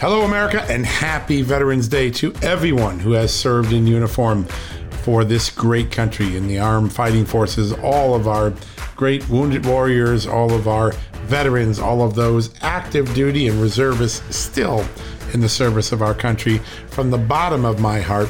Hello, America, and happy Veterans Day to everyone who has served in uniform for this great country in the armed fighting forces, all of our great wounded warriors, all of our veterans, all of those active duty and reservists still in the service of our country. From the bottom of my heart,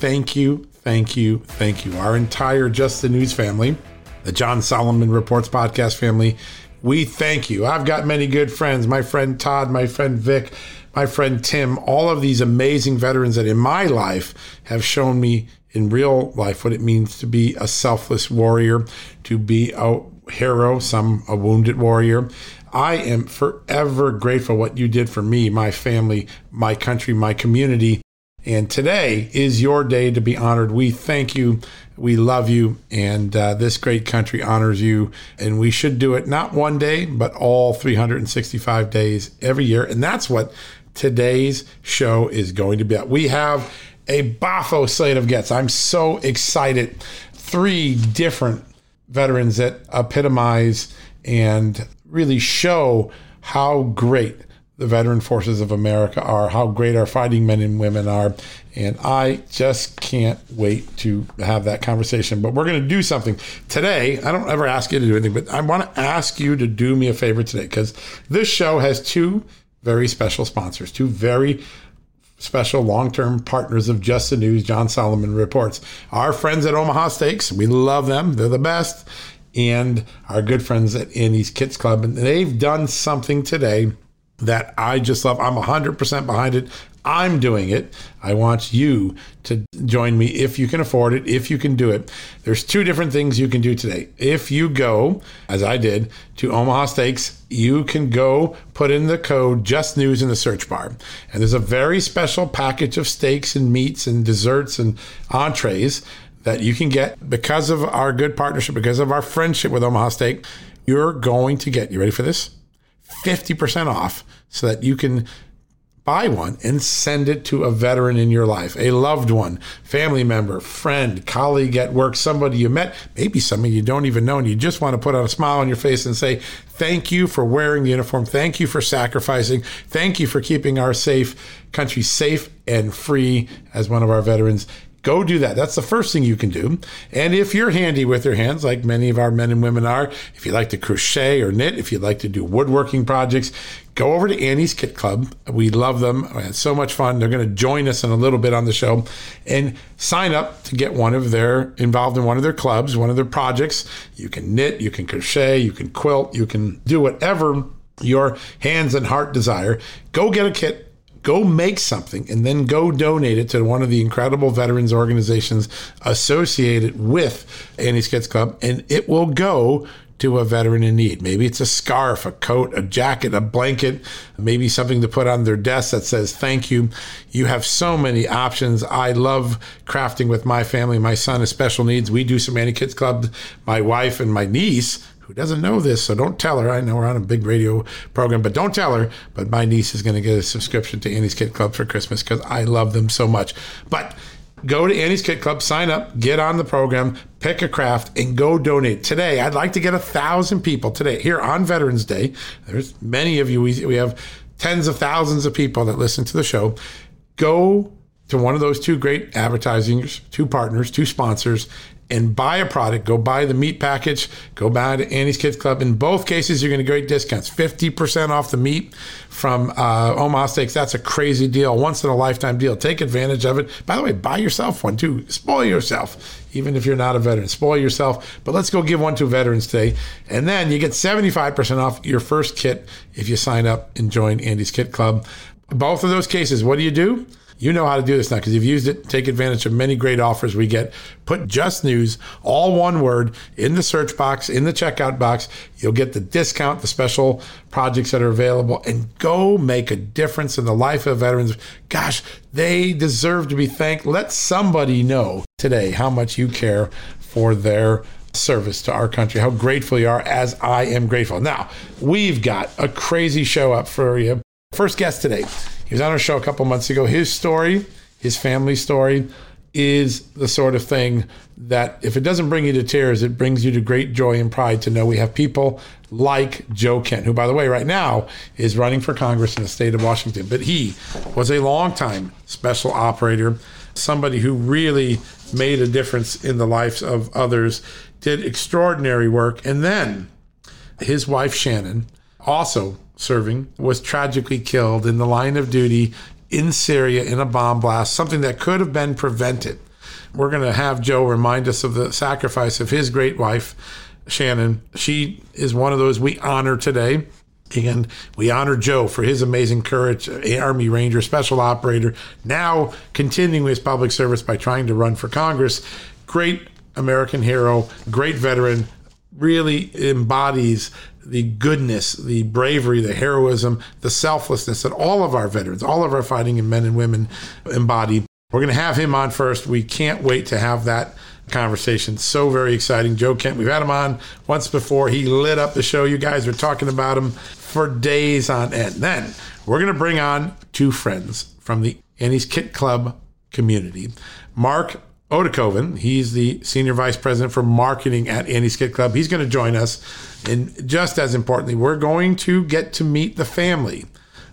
thank you, thank you, thank you. Our entire Just the News family, the John Solomon Reports podcast family, we thank you. I've got many good friends. My friend Todd, my friend Vic, my friend Tim, all of these amazing veterans that in my life have shown me in real life what it means to be a selfless warrior, to be a hero, some a wounded warrior. I am forever grateful what you did for me, my family, my country, my community. And today is your day to be honored. We thank you. We love you. And uh, this great country honors you. And we should do it not one day, but all 365 days every year. And that's what today's show is going to be. We have a Bafo slate of guests. I'm so excited. Three different veterans that epitomize and really show how great the veteran forces of America are, how great our fighting men and women are. And I just can't wait to have that conversation. But we're going to do something today. I don't ever ask you to do anything, but I want to ask you to do me a favor today because this show has two very special sponsors, two very special long-term partners of Just the News, John Solomon Reports. Our friends at Omaha Steaks, we love them. They're the best. And our good friends at Annie's Kits Club. And they've done something today that I just love. I'm 100% behind it. I'm doing it. I want you to join me if you can afford it, if you can do it. There's two different things you can do today. If you go, as I did, to Omaha Steaks, you can go put in the code Just News in the search bar. And there's a very special package of steaks and meats and desserts and entrees that you can get because of our good partnership, because of our friendship with Omaha Steak. You're going to get, you ready for this? 50% off so that you can buy one and send it to a veteran in your life, a loved one, family member, friend, colleague at work, somebody you met, maybe somebody you don't even know, and you just want to put on a smile on your face and say, Thank you for wearing the uniform. Thank you for sacrificing. Thank you for keeping our safe country safe and free as one of our veterans. Go do that. That's the first thing you can do. And if you're handy with your hands, like many of our men and women are, if you like to crochet or knit, if you'd like to do woodworking projects, go over to Annie's Kit Club. We love them. It's so much fun. They're going to join us in a little bit on the show and sign up to get one of their involved in one of their clubs, one of their projects. You can knit, you can crochet, you can quilt, you can do whatever your hands and heart desire. Go get a kit go make something and then go donate it to one of the incredible veterans organizations associated with Annie's Kits Club, and it will go to a veteran in need. Maybe it's a scarf, a coat, a jacket, a blanket, maybe something to put on their desk that says thank you. You have so many options. I love crafting with my family. My son has special needs. We do some Annie Kits Club. My wife and my niece who doesn't know this, so don't tell her. I know we're on a big radio program, but don't tell her. But my niece is going to get a subscription to Annie's Kit Club for Christmas because I love them so much. But go to Annie's Kit Club, sign up, get on the program, pick a craft, and go donate. Today, I'd like to get a thousand people today here on Veterans Day. There's many of you. We, we have tens of thousands of people that listen to the show. Go to one of those two great advertising, two partners, two sponsors, and buy a product. Go buy the meat package. Go buy the Annie's Kids Club. In both cases, you're going to get discounts. 50% off the meat from uh, Omaha Steaks. That's a crazy deal, once in a lifetime deal. Take advantage of it. By the way, buy yourself one too. Spoil yourself, even if you're not a veteran. Spoil yourself. But let's go give one to Veterans Day. And then you get 75% off your first kit if you sign up and join Annie's Kit Club. Both of those cases, what do you do? You know how to do this now because you've used it. Take advantage of many great offers we get. Put just news, all one word, in the search box, in the checkout box. You'll get the discount, the special projects that are available, and go make a difference in the life of veterans. Gosh, they deserve to be thanked. Let somebody know today how much you care for their service to our country, how grateful you are, as I am grateful. Now, we've got a crazy show up for you. First guest today he was on our show a couple months ago. His story, his family story, is the sort of thing that if it doesn't bring you to tears, it brings you to great joy and pride to know we have people like Joe Kent, who, by the way, right now is running for Congress in the state of Washington. But he was a longtime special operator, somebody who really made a difference in the lives of others, did extraordinary work. And then his wife, Shannon, also serving, was tragically killed in the line of duty in Syria in a bomb blast, something that could have been prevented. We're going to have Joe remind us of the sacrifice of his great wife, Shannon. She is one of those we honor today. And we honor Joe for his amazing courage, Army Ranger, special operator, now continuing his public service by trying to run for Congress. Great American hero, great veteran, really embodies the goodness, the bravery, the heroism, the selflessness that all of our veterans, all of our fighting men and women embody. We're going to have him on first. We can't wait to have that conversation. So very exciting. Joe Kent, we've had him on once before. He lit up the show. You guys were talking about him for days on end. Then we're going to bring on two friends from the Annie's Kit Club community. Mark Oedekoven, he's the senior vice president for marketing at Annie's Kit Club. He's going to join us and just as importantly, we're going to get to meet the family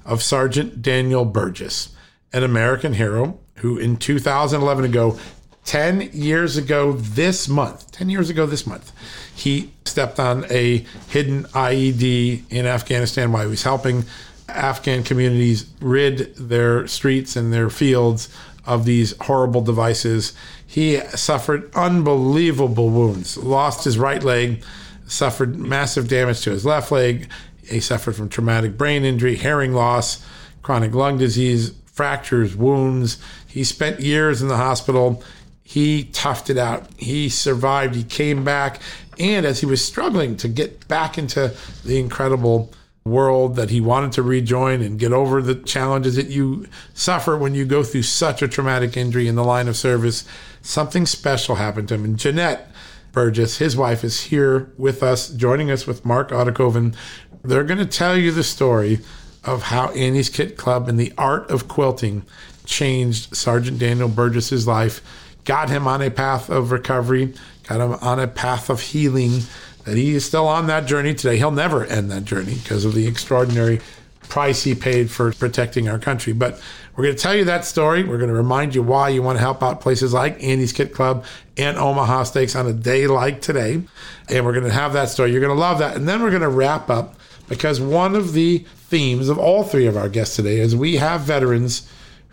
of Sergeant Daniel Burgess, an American hero who in 2011 ago, 10 years ago this month, 10 years ago this month, he stepped on a hidden IED in Afghanistan while he was helping Afghan communities rid their streets and their fields of these horrible devices. He suffered unbelievable wounds, lost his right leg suffered massive damage to his left leg. He suffered from traumatic brain injury, hearing loss, chronic lung disease, fractures, wounds. He spent years in the hospital. He toughed it out. He survived. He came back. And as he was struggling to get back into the incredible world that he wanted to rejoin and get over the challenges that you suffer when you go through such a traumatic injury in the line of service, something special happened to him. And Genette, Burgess. His wife is here with us, joining us with Mark Oedekoven. They're going to tell you the story of how Annie's Kit Club and the art of quilting changed Sergeant Daniel Burgess's life, got him on a path of recovery, got him on a path of healing. That he is still on that journey today. He'll never end that journey because of the extraordinary price he paid for protecting our country. But we're going to tell you that story. We're going to remind you why you want to help out places like Annie's Kit Club and Omaha Steaks on a day like today. And we're going to have that story. You're going to love that. And then we're going to wrap up because one of the themes of all three of our guests today is we have veterans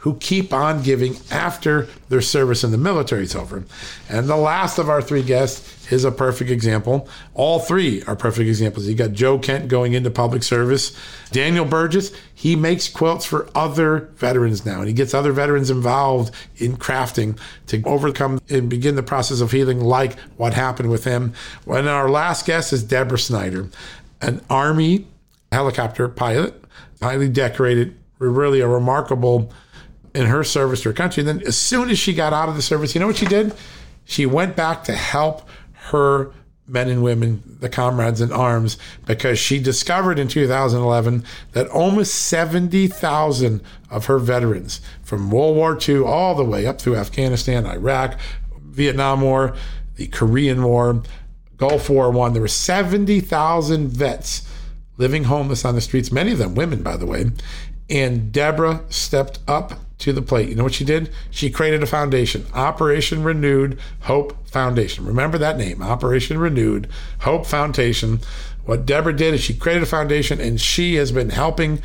who keep on giving after their service in the military is over. And the last of our three guests is a perfect example. All three are perfect examples. You got Joe Kent going into public service. Daniel Burgess, he makes quilts for other veterans now, and he gets other veterans involved in crafting to overcome and begin the process of healing, like what happened with him. And our last guest is Deborah Snyder, an Army helicopter pilot, highly decorated, really a remarkable in her service to her country. And then as soon as she got out of the service, you know what she did? She went back to help her men and women, the comrades in arms, because she discovered in 2011 that almost 70,000 of her veterans from World War II all the way up through Afghanistan, Iraq, Vietnam War, the Korean War, Gulf War One, there were 70,000 vets living homeless on the streets, many of them women, by the way. And Deborah stepped up to the plate. You know what she did? She created a foundation, Operation Renewed Hope Foundation. Remember that name, Operation Renewed Hope Foundation. What Deborah did is she created a foundation and she has been helping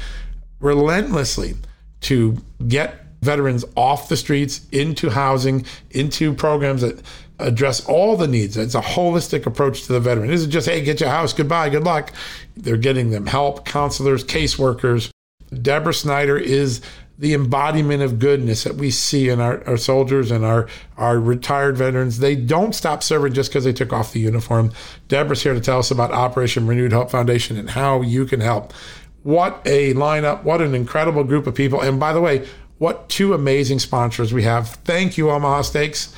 relentlessly to get veterans off the streets into housing, into programs that address all the needs. It's a holistic approach to the veteran. It isn't just, hey, get your house, goodbye, good luck. They're getting them help, counselors, caseworkers. Deborah Snyder is the embodiment of goodness that we see in our, our soldiers and our, our retired veterans. They don't stop serving just because they took off the uniform. Deborah's here to tell us about Operation Renewed Hope Foundation and how you can help. What a lineup. What an incredible group of people. And by the way, what two amazing sponsors we have. Thank you, Omaha Steaks.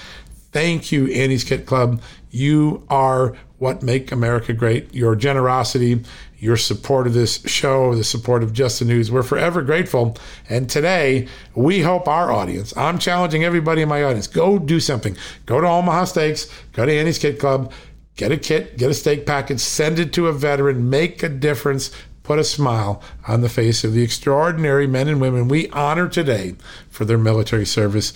Thank you, Annie's Kit Club. You are what make America great. Your generosity, your support of this show, the support of Just the News. We're forever grateful. And today, we hope our audience, I'm challenging everybody in my audience, go do something. Go to Omaha Steaks, go to Annie's Kit Club, get a kit, get a steak package, send it to a veteran, make a difference. Put a smile on the face of the extraordinary men and women we honor today for their military service.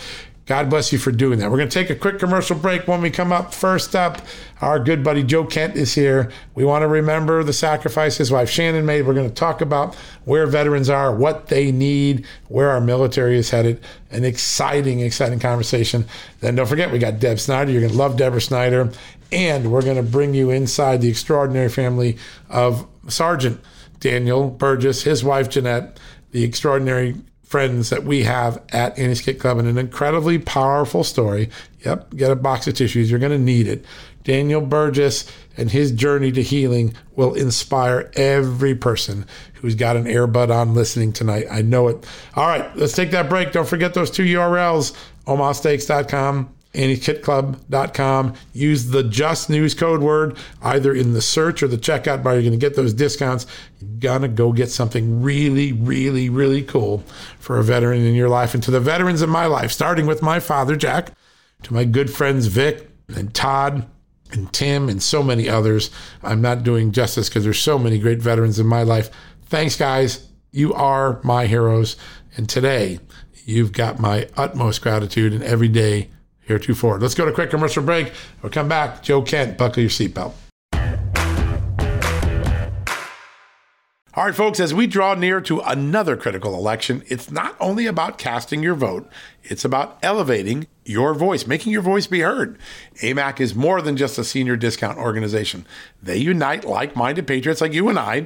God bless you for doing that. We're going to take a quick commercial break when we come up. First up, our good buddy Joe Kent is here. We want to remember the sacrifice his wife Shannon made. We're going to talk about where veterans are, what they need, where our military is headed. An exciting, exciting conversation. Then don't forget, we got Deb Snyder. You're going to love Deborah Snyder. And we're going to bring you inside the extraordinary family of Sergeant Daniel Burgess, his wife Genette, the extraordinary friends that we have at Annie's Club and an incredibly powerful story. Yep, get a box of tissues. You're going to need it. Daniel Burgess and his journey to healing will inspire every person who's got an earbud on listening tonight. I know it. All right, let's take that break. Don't forget those two URLs omahasteaks.com AnnieKitClub.com. Use the Just News code word either in the search or the checkout bar. You're going to get those discounts. You're going to go get something really, really, really cool for a veteran in your life. And to the veterans in my life, starting with my father, Jack, to my good friends, Vic and Todd and Tim and so many others. I'm not doing justice because there's so many great veterans in my life. Thanks, guys. You are my heroes. And today, you've got my utmost gratitude. And every day, heretofore. Let's go to quick commercial break. We'll come back. Joe Kent, buckle your seatbelt. All right, folks, as we draw near to another critical election, it's not only about casting your vote, it's about elevating your voice, making your voice be heard. AMAC is more than just a senior discount organization. They unite like minded patriots like you and I,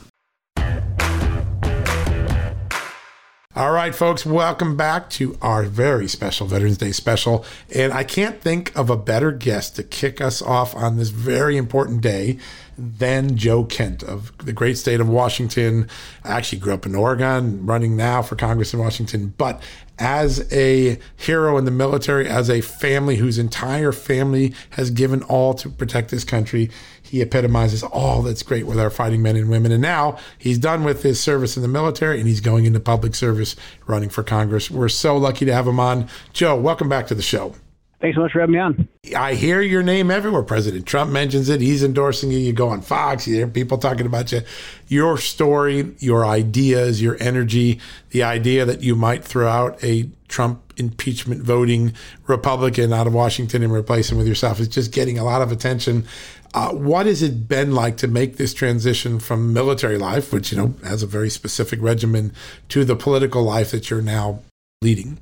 All right, folks, welcome back to our very special Veterans Day special. And I can't think of a better guest to kick us off on this very important day than Joe Kent of the great state of Washington. I actually grew up in Oregon, running now for Congress in Washington, but as a hero in the military, as a family whose entire family has given all to protect this country, he epitomizes all that's great with our fighting men and women. And now he's done with his service in the military and he's going into public service running for Congress. We're so lucky to have him on. Joe, welcome back to the show. Thanks so much for having me on. I hear your name everywhere. President Trump mentions it. He's endorsing you. You go on Fox, you hear people talking about you. Your story, your ideas, your energy, the idea that you might throw out a Trump impeachment voting Republican out of Washington and replace him with yourself is just getting a lot of attention. Uh, what has it been like to make this transition from military life, which you know has a very specific regimen, to the political life that you're now leading?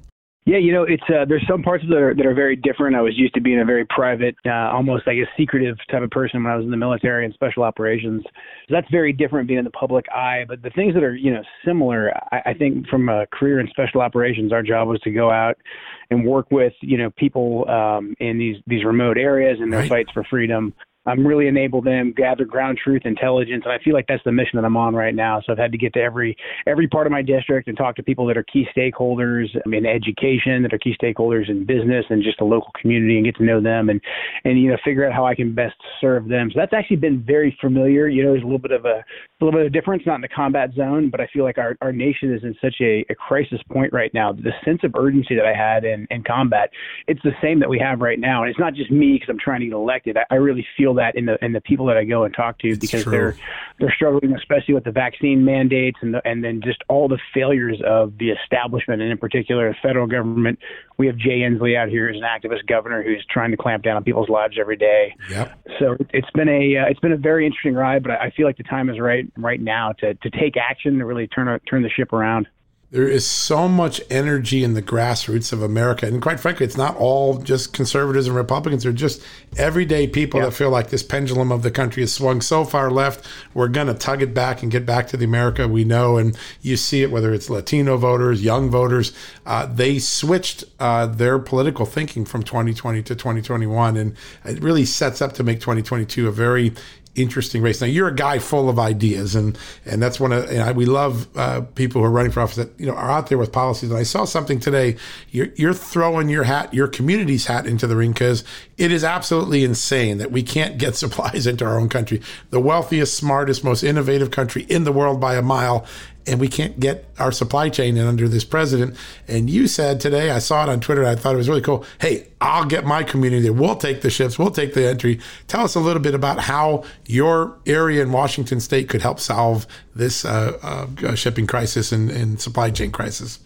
Yeah, you know, it's uh, there's some parts of that are, that are very different. I was used to being a very private, uh, almost like a secretive type of person when I was in the military and special operations. So that's very different being in the public eye. But the things that are you know similar, I, I think from a career in special operations, our job was to go out and work with you know people um, in these these remote areas and their right. fights for freedom um, really enable them gather ground truth intelligence and i feel like that's the mission that i'm on right now. So i've had to get to every every part of my district and talk to people that are key stakeholders in education that are key stakeholders in business and just the local community and get to know them and and you know figure out how i can best serve them. So that's actually been very familiar. You know there's a little bit of a, a little bit of difference not in the combat zone but i feel like our, our nation is in such a, a crisis point right now. The sense of urgency that i had in, in combat it's the same that we have right now. And it's not just me because i'm trying to get elected. I, I really feel that in the in the people that I go and talk to because they're they're struggling, especially with the vaccine mandates and the, and then just all the failures of the establishment and in particular the federal government. We have Jay Inslee out here as an activist governor who's trying to clamp down on people's lives every day. Yep. So it's been a uh, it's been a very interesting ride, but I feel like the time is right right now to to take action to really turn turn the ship around. There is so much energy in the grassroots of America. And quite frankly, it's not all just conservatives and Republicans. They're just everyday people that feel like this pendulum of the country has swung so far left. We're going to tug it back and get back to the America we know. And you see it, whether it's Latino voters, young voters, uh, they switched uh, their political thinking from 2020 to 2021. And it really sets up to make 2022 a very interesting race. Now you're a guy full of ideas, and and that's one of we love uh, people who are running for office that you know are out there with policies. And I saw something today. You're you're throwing your hat, your community's hat into the ring because it is absolutely insane that we can't get supplies into our own country, the wealthiest, smartest, most innovative country in the world by a mile, and we can't get our supply chain in under this president. And you said today, I saw it on Twitter, I thought it was really cool. Hey, I'll get my community there. We'll take the ships, we'll take the entry. Tell us a little bit about how your area in Washington state could help solve this uh, uh, shipping crisis and, and supply chain crisis.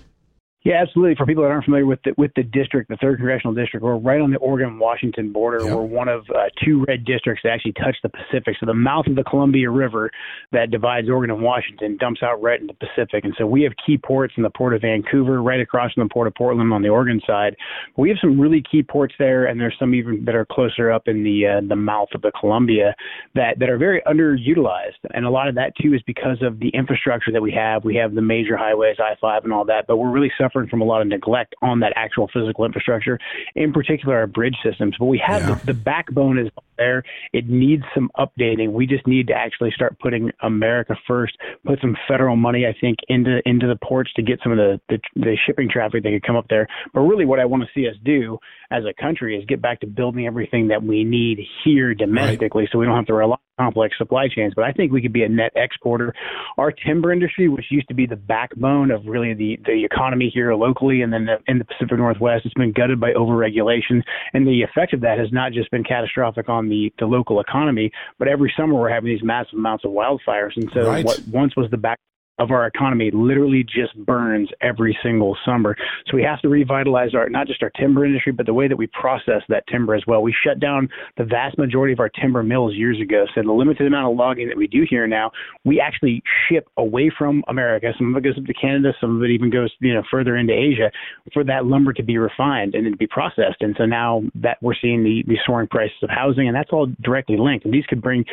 Yeah, absolutely. For people that aren't familiar with the with the district, the third congressional district, we're right on the Oregon-Washington border. Yep. We're one of uh, two red districts that actually touch the Pacific. So the mouth of the Columbia River that divides Oregon and Washington dumps out right in the Pacific. And so we have key ports in the port of Vancouver, right across from the port of Portland on the Oregon side. We have some really key ports there, and there's some even that are closer up in the uh, the mouth of the Columbia that that are very underutilized. And a lot of that too is because of the infrastructure that we have. We have the major highways, I-5, and all that, but we're really suffering suffering from a lot of neglect on that actual physical infrastructure, in particular our bridge systems. But we have yeah. the, the backbone is there. It needs some updating. We just need to actually start putting America first, put some federal money, I think, into into the ports to get some of the, the, the shipping traffic that could come up there. But really, what I want to see us do as a country is get back to building everything that we need here domestically, right. so we don't have to rely on complex supply chains. But I think we could be a net exporter. Our timber industry, which used to be the backbone of really the, the economy here locally and then the, in the Pacific Northwest, it's been gutted by overregulation. And the effect of that has not just been catastrophic on the, the local economy, but every summer we're having these massive amounts of wildfires. And so right. what once was the back of our economy literally just burns every single summer. So we have to revitalize our not just our timber industry, but the way that we process that timber as well. We shut down the vast majority of our timber mills years ago. So the limited amount of logging that we do here now, we actually ship away from America. Some of it goes up to Canada, some of it even goes you know further into Asia for that lumber to be refined and then to be processed. And so now that we're seeing the, the soaring prices of housing, and that's all directly linked. And these could bring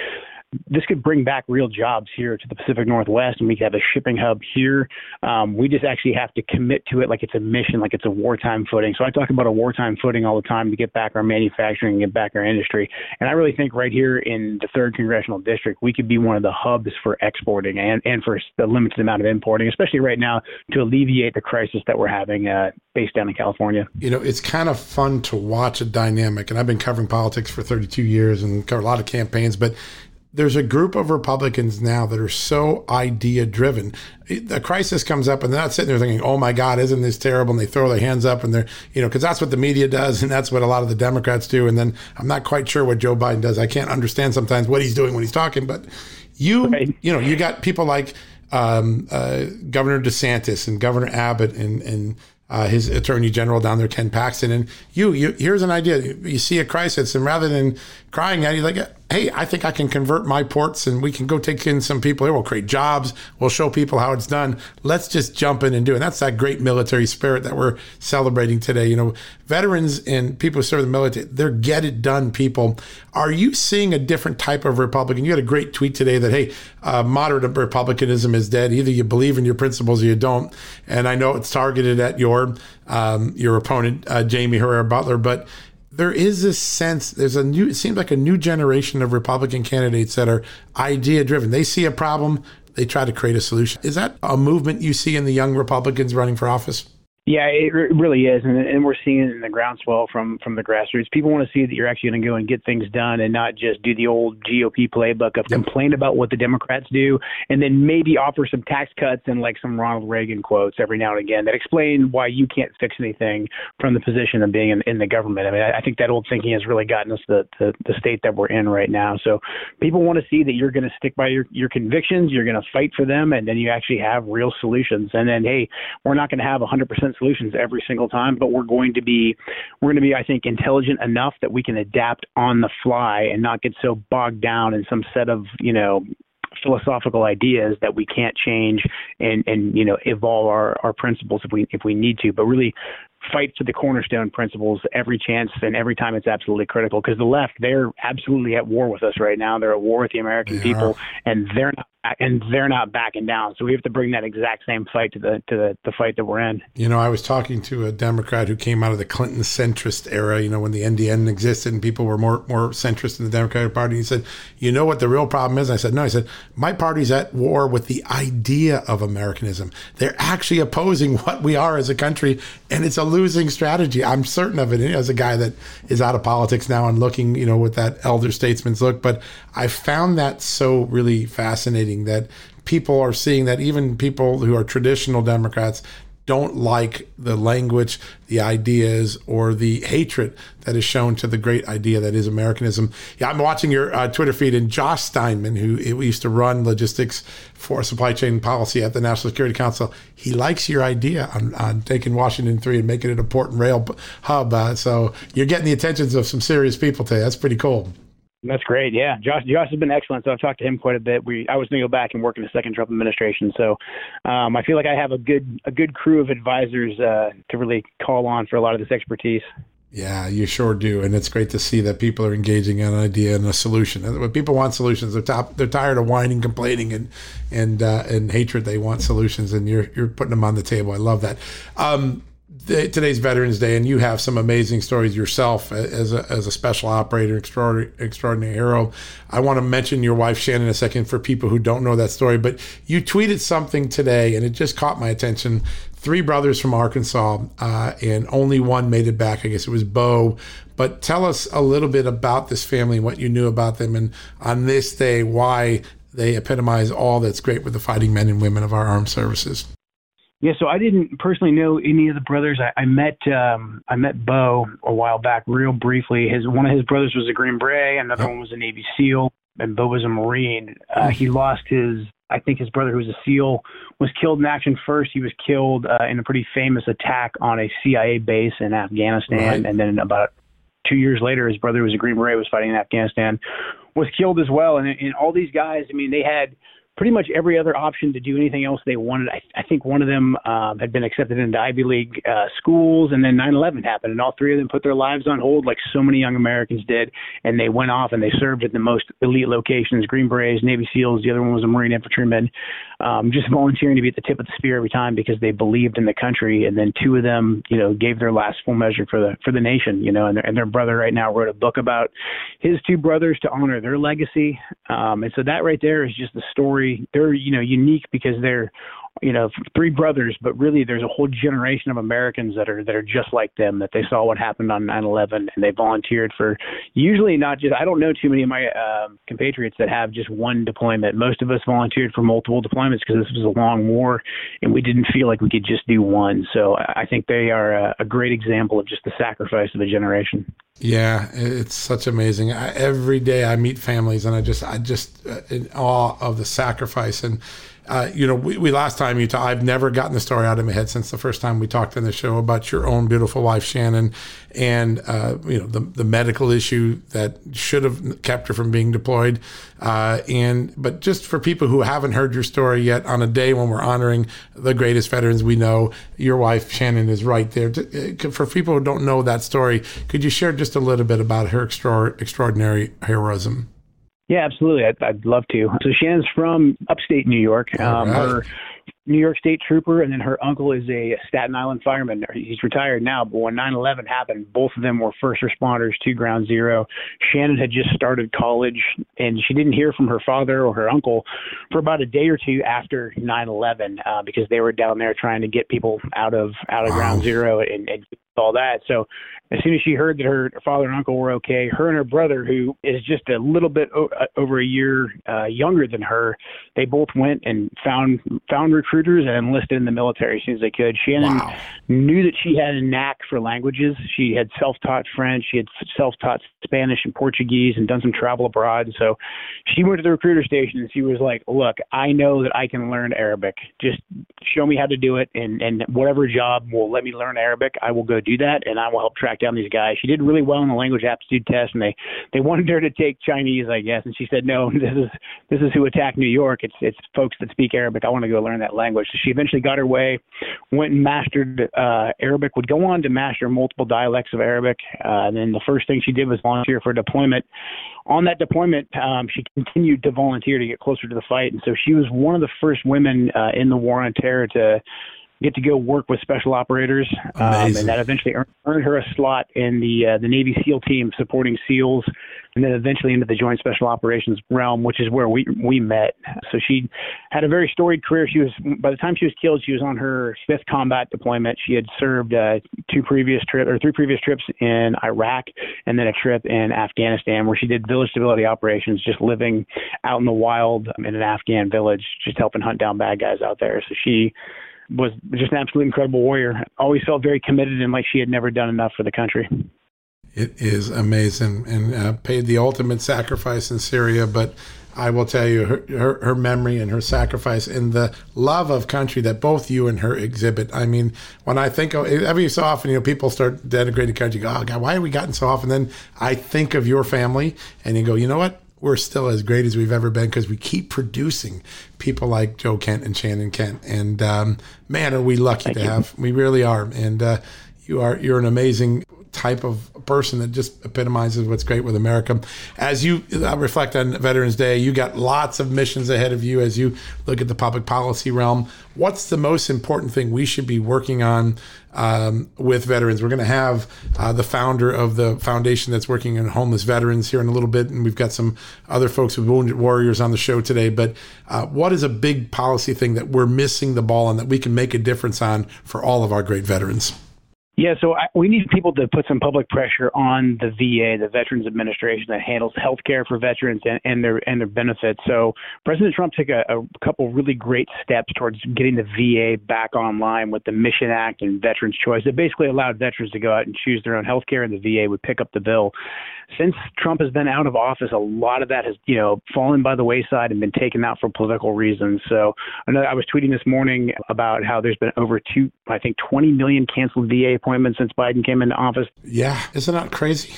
this could bring back real jobs here to the Pacific Northwest, and we could have a shipping hub here. Um, we just actually have to commit to it like it's a mission, like it's a wartime footing. So I talk about a wartime footing all the time to get back our manufacturing and get back our industry. And I really think right here in the third congressional district, we could be one of the hubs for exporting and, and for the limited amount of importing, especially right now to alleviate the crisis that we're having uh, based down in California. You know, it's kind of fun to watch a dynamic, and I've been covering politics for 32 years and covered a lot of campaigns, but there's a group of Republicans now that are so idea driven. A crisis comes up and they're not sitting there thinking, oh my God, isn't this terrible? And they throw their hands up and they're, you know, because that's what the media does and that's what a lot of the Democrats do. And then I'm not quite sure what Joe Biden does. I can't understand sometimes what he's doing when he's talking, but you, right. you know, you got people like um, uh, Governor DeSantis and Governor Abbott and, and uh, his attorney general down there, Ken Paxton, and you, you, here's an idea. You see a crisis, and rather than crying at you, like, hey, I think I can convert my ports and we can go take in some people here. We'll create jobs. We'll show people how it's done. Let's just jump in and do it. And that's that great military spirit that we're celebrating today. You know, veterans and people who serve the military, they're get it done people. Are you seeing a different type of Republican? You had a great tweet today that, hey, uh, moderate Republicanism is dead. Either you believe in your principles or you don't. And I know it's targeted at your um, your opponent, uh, Jaime Herrera Beutler, but there is this sense there's a new it seems like a new generation of republican candidates that are idea driven they see a problem they try to create a solution. Is that a movement you see in the young republicans running for office yeah, it really is, and, and we're seeing it in the groundswell from from the grassroots. People want to see that you're actually going to go and get things done, and not just do the old GOP playbook of yep. complain about what the Democrats do, and then maybe offer some tax cuts and like some Ronald Reagan quotes every now and again that explain why you can't fix anything from the position of being in, in the government. I mean, I, I think that old thinking has really gotten us to the, the state that we're in right now. So people want to see that you're going to stick by your your convictions, you're going to fight for them, and then you actually have real solutions. And then, hey, we're not going to have 100% solutions every single time, but we're going to be we're going to be I think intelligent enough that we can adapt on the fly and not get so bogged down in some set of, you know, philosophical ideas that we can't change and and you know evolve our our principles if we if we need to but really fight for the cornerstone principles every chance and every time it's absolutely critical because the left they're absolutely at war with us right now they're at war with the american they people are. and they're not and they're not backing down. So we have to bring that exact same fight to the to the, the fight that we're in. You know i was talking to a democrat who came out of the clinton centrist era you know when the ndn existed and people were more more centrist in the democratic party. He said you know what the real problem is? I said no. I said my party's at war with the idea of americanism. They're actually opposing what we are as a country and it's a losing strategy. I'm certain of it. As a guy that is out of politics now and looking, you know, with that elder statesman's look. But I found that so really fascinating that people are seeing that even people who are traditional Democrats don't like the language, the ideas, or the hatred that is shown to the great idea that is Americanism. Yeah, I'm watching your uh, Twitter feed, and Josh Steinman, who used to run logistics for supply chain policy at the National Security Council, he likes your idea on, on taking Washington 3 and making it a port and rail hub. Uh, so you're getting the attentions of some serious people today. That's pretty cool. That's great. Yeah, Josh. Josh has been excellent. So I've talked to him quite a bit. We I was going to go back and work in the second Trump administration. So um, I feel like I have a good a good crew of advisors uh, to really call on for a lot of this expertise. Yeah, you sure do, and it's great to see that people are engaging in an idea and a solution. When people want solutions, they're top, they're tired of whining, complaining, and and uh, and hatred. They want solutions, and you're you're putting them on the table. I love that. Um, today's Veterans Day, and you have some amazing stories yourself as a, as a special operator, extraordinary, extraordinary hero. I want to mention your wife, Shannon, a second for people who don't know that story, but you tweeted something today, and it just caught my attention three brothers from Arkansas, uh, and only one made it back. I guess it was Bo. But tell us a little bit about this family, what you knew about them, and on this day, why they epitomize all that's great with the fighting men and women of our armed services. Yeah, so I didn't personally know any of the brothers. I, I met um, I met Bo a while back, real briefly. His one of his brothers was a Green Beret, another one was a Navy SEAL, and Bo was a Marine. Uh, he lost his, I think his brother, who was a SEAL, was killed in action first. He was killed uh, in a pretty famous attack on a CIA base in Afghanistan, right. and then about two years later, his brother, who was a Green Beret, was fighting in Afghanistan, was killed as well. And, and all these guys, I mean, they had pretty much every other option to do anything else they wanted. I, I think one of them um, had been accepted into Ivy League uh, schools, and then 9/11 happened, and all three of them put their lives on hold, like so many young Americans did, and they went off and they served at the most elite locations: Green Berets, Navy SEALs. The other one was a Marine infantryman, um, just volunteering to be at the tip of the spear every time because they believed in the country. And then two of them, you know, gave their last full measure for the for the nation. You know, and their, and their brother right now wrote a book about his two brothers to honor their legacy. Um, and so that right there is just the story. They're you know unique because they're you know three brothers but really there's a whole generation of americans that are that are just like them that they saw what happened on 9/11 and they volunteered for usually not just I don't know too many of my uh, compatriots that have just one deployment. Most of us volunteered for multiple deployments because this was a long war and we didn't feel like we could just do one. So I think they are a, a great example of just the sacrifice of a generation. Yeah, it's such amazing. I, every day I meet families, and I just, I just uh, in awe of the sacrifice. And uh, you know, we, we, last time you talked, I've never gotten the story out of my head since the first time we talked on the show about your own beautiful wife Shannon, and uh, you know the the medical issue that should have kept her from being deployed. Uh, and but just for people who haven't heard your story yet, on a day when we're honoring the greatest veterans we know, your wife Shannon is right there. Uh, for people who don't know that story, could you share just a little bit about her extra, extraordinary heroism? Yeah, absolutely. I'd, I'd love to. So Shannon's from upstate New York. Um, right. Her New York State trooper, and then her uncle is a Staten Island fireman. He's retired now, but when 9/11 happened, both of them were first responders to Ground Zero. Shannon had just started college, and she didn't hear from her father or her uncle for about a day or two after 9/11 uh, because they were down there trying to get people out of out of wow. Ground Zero and, and all that. So as soon as she heard that her father and uncle were okay, her and her brother, who is just a little bit o- uh, over a year uh, younger than her, they both went and found found recruiters and enlisted in the military as soon as they could. Shannon wow. knew that she had a knack for languages. She had self-taught French, she had self-taught Spanish and Portuguese, and done some travel abroad. So she went to the recruiter station and she was like, "Look, I know that I can learn Arabic. Just show me how to do it, and and whatever job will let me learn Arabic, I will go do that, and I will help track down these guys. She did really well in the language aptitude test, and they they wanted her to take Chinese, I guess, and she said, "No, this is this is who attacked New York. It's it's folks that speak Arabic. I want to go learn that language." She eventually got her way, went and mastered uh, Arabic. Would go on to master multiple dialects of Arabic, uh, and then the first thing she did was volunteer for deployment. On that deployment, um, she continued to volunteer to get closer to the fight, and so she was one of the first women uh, in the war on terror to get to go work with special operators, um, and that eventually earned, earned, her a slot in the uh, the Navy SEAL team supporting SEALs, and then eventually into the Joint Special Operations realm, which is where we we met. So she had a very storied career. She was by the time she was killed, she was on her fifth combat deployment. She had served uh, two previous trip or three previous trips in Iraq, and then a trip in Afghanistan where she did village stability operations, just living out in the wild in an Afghan village, just helping hunt down bad guys out there. So she was just an absolutely incredible warrior. Always felt very committed and like she had never done enough for the country. It is amazing and uh, paid the ultimate sacrifice in Syria. But I will tell you, her, her, her, memory and her sacrifice and the love of country that both you and her exhibit. I mean, when I think of every so often, you know, people start denigrating country, go, oh, God, why have we gotten so often? And then I think of your family and you go, you know what? We're still as great as we've ever been because we keep producing people like Joe Kent and Shannon Kent. And um, man, are we lucky Thank to you. have? We really are. And uh, you are you're an amazing type of person that just epitomizes what's great with America. As you reflect on Veterans Day, you got lots of missions ahead of you as you look at the public policy realm. What's the most important thing we should be working on um, with veterans? We're going to have uh, the founder of the foundation that's working on homeless veterans here in a little bit, and we've got some other folks with Wounded Warriors on the show today. But uh, what is a big policy thing that we're missing the ball on that we can make a difference on for all of our great veterans? Yeah, so I, we need people to put some public pressure on the VA, the Veterans Administration that handles health care for veterans and, and their and their benefits. So President Trump took a, a couple really great steps towards getting the VA back online with the Mission Act and Veterans Choice. It basically allowed veterans to go out and choose their own health care, and the VA would pick up the bill. Since Trump has been out of office, a lot of that has you know fallen by the wayside and been taken out for political reasons. So I know I was tweeting this morning about how there's been over two, I think, 20 million canceled VA appointments since Biden came into office. Yeah, isn't that crazy?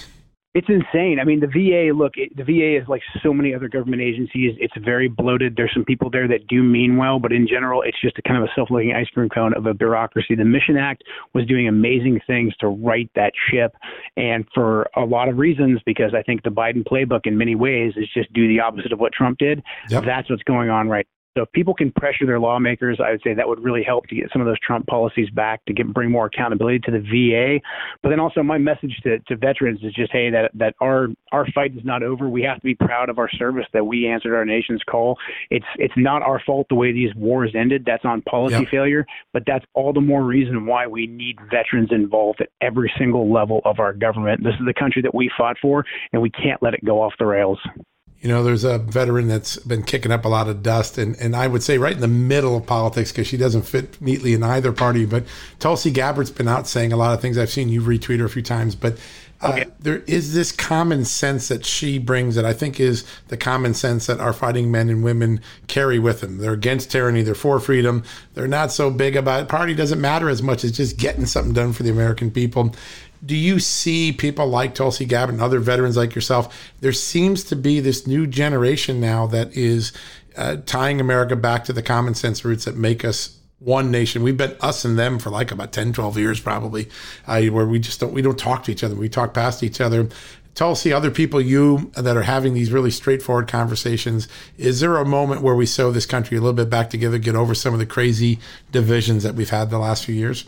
It's insane. I mean, the VA, look, it, the VA is like so many other government agencies. It's very bloated. There's some people there that do mean well, but in general, it's just a kind of a self-licking ice cream cone of a bureaucracy. The Mission Act was doing amazing things to right that ship, and for a lot of reasons, because I think the Biden playbook in many ways is just do the opposite of what Trump did. Yep. That's what's going on right so if people can pressure their lawmakers, I would say that would really help to get some of those Trump policies back to get bring more accountability to the VA. But then also my message to, to veterans is just hey that that our our fight is not over. We have to be proud of our service that we answered our nation's call. It's it's not our fault the way these wars ended. That's on policy yep. failure, but that's all the more reason why we need veterans involved at every single level of our government. This is the country that we fought for, and we can't let it go off the rails. You know, there's a veteran that's been kicking up a lot of dust, and, and I would say right in the middle of politics because she doesn't fit neatly in either party. But Tulsi Gabbard's been out saying a lot of things. I've seen you retweet her a few times, but uh, okay. there is this common sense that she brings that I think is the common sense that our fighting men and women carry with them. They're against tyranny, they're for freedom, they're not so big about it. Party doesn't matter as much as just getting something done for the American people do you see people like Tulsi Gabbard and other veterans like yourself? There seems to be this new generation now that is uh, tying America back to the common sense roots that make us one nation. We've been us and them for like about 10, 12 years probably, uh, where we just don't, we don't talk to each other. We talk past each other. Tulsi, other people you that are having these really straightforward conversations, is there a moment where we sew this country a little bit back together, get over some of the crazy divisions that we've had the last few years?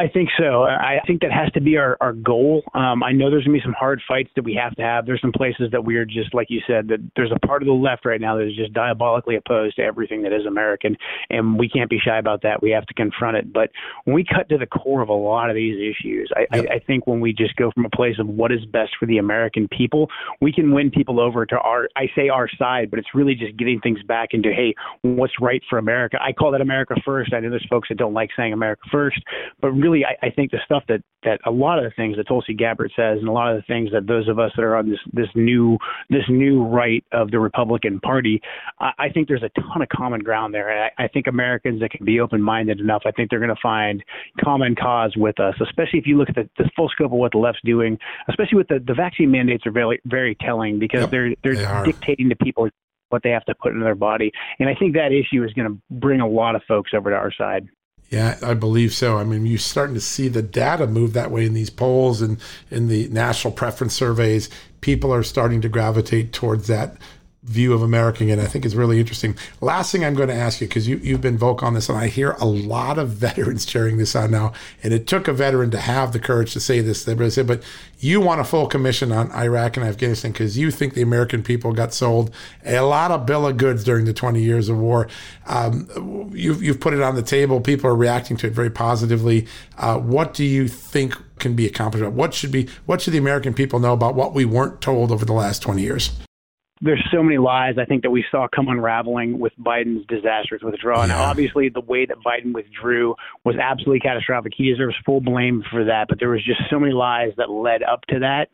I think so. I think that has to be our, our goal. Um, I know there's going to be some hard fights that we have to have. There's some places that we are just, like you said, that there's a part of the left right now that is just diabolically opposed to everything that is American, and we can't be shy about that. We have to confront it. But when we cut to the core of a lot of these issues, I, yep. I, I think when we just go from a place of what is best for the American people, we can win people over to our, I say our side, but it's really just getting things back into, hey, what's right for America? I call that America first. I know there's folks that don't like saying America first, but really, I, I think the stuff that that a lot of the things that Tulsi Gabbard says, and a lot of the things that those of us that are on this this new this new right of the Republican Party, I, I think there's a ton of common ground there. And I, I think Americans that can be open minded enough, I think they're going to find common cause with us, especially if you look at the, the full scope of what the left's doing, especially with the the vaccine mandates are very very telling because yep, they're they're they dictating to people what they have to put in their body. And I think that issue is going to bring a lot of folks over to our side. Yeah, I believe so. I mean, you're starting to see the data move that way in these polls and in the national preference surveys. People are starting to gravitate towards that view of American, and I think it's really interesting. Last thing I'm going to ask you, because you, you've been vocal on this, and I hear a lot of veterans cheering this on now, and it took a veteran to have the courage to say this. They but you want a full commission on Iraq and Afghanistan because you think the American people got sold a lot of bill of goods during the 20 years of war. Um, you've, you've put it on the table. People are reacting to it very positively. Uh, what do you think can be accomplished? What should be? What should the American people know about what we weren't told over the last 20 years? There's so many lies I think that we saw come unraveling with Biden's disastrous withdrawal. Yeah. obviously, the way that Biden withdrew was absolutely catastrophic. He deserves full blame for that. But there was just so many lies that led up to that,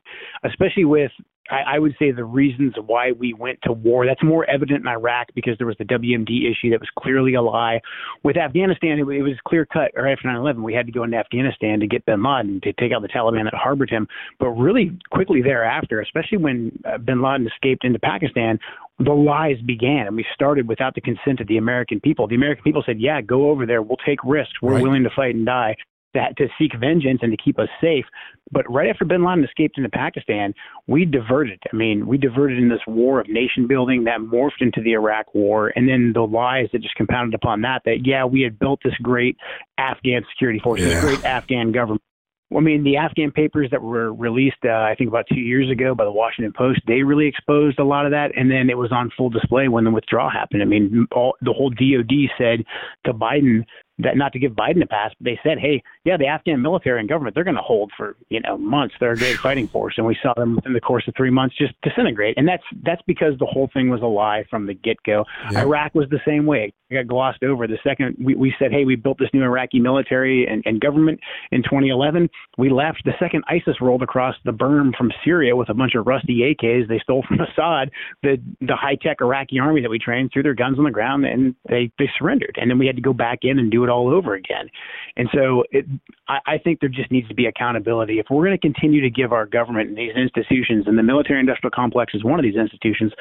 especially with I, I would say the reasons why we went to war. That's more evident in Iraq because there was the WMD issue that was clearly a lie. With Afghanistan, it, it was clear cut. Right after 9/11, we had to go into Afghanistan to get Bin Laden to take out the Taliban that harbored him. But really quickly thereafter, especially when uh, Bin Laden escaped into Pakistan, the lies began, and we started without the consent of the American people. The American people said, "Yeah, go over there. We'll take risks. We're right. willing to fight and die." That to seek vengeance and to keep us safe. But right after bin Laden escaped into Pakistan, we diverted. I mean, we diverted in this war of nation building that morphed into the Iraq war. And then the lies that just compounded upon that, that, yeah, we had built this great Afghan security force, yeah. this great Afghan government. I mean, the Afghan papers that were released, uh, I think about two years ago by the Washington Post, they really exposed a lot of that, and then it was on full display when the withdrawal happened. I mean, all, the whole DoD said to Biden, that not to give Biden a pass, but they said, hey, yeah, the Afghan military and government, they're going to hold for, you know, months. They're a great fighting force. And we saw them within the course of three months just disintegrate. And that's that's because the whole thing was a lie from the get go. Yeah. Iraq was the same way. It got glossed over. The second we, we said, hey, we built this new Iraqi military and, and government in 2011, we left. The second ISIS rolled across the berm from Syria with a bunch of rusty AKs they stole from Assad, the, the high tech Iraqi army that we trained threw their guns on the ground and they, they surrendered. And then we had to go back in and do it all over again. And so it, I, I think there just needs to be accountability. If we're going to continue to give our government and these institutions, and the military industrial complex is one of these institutions,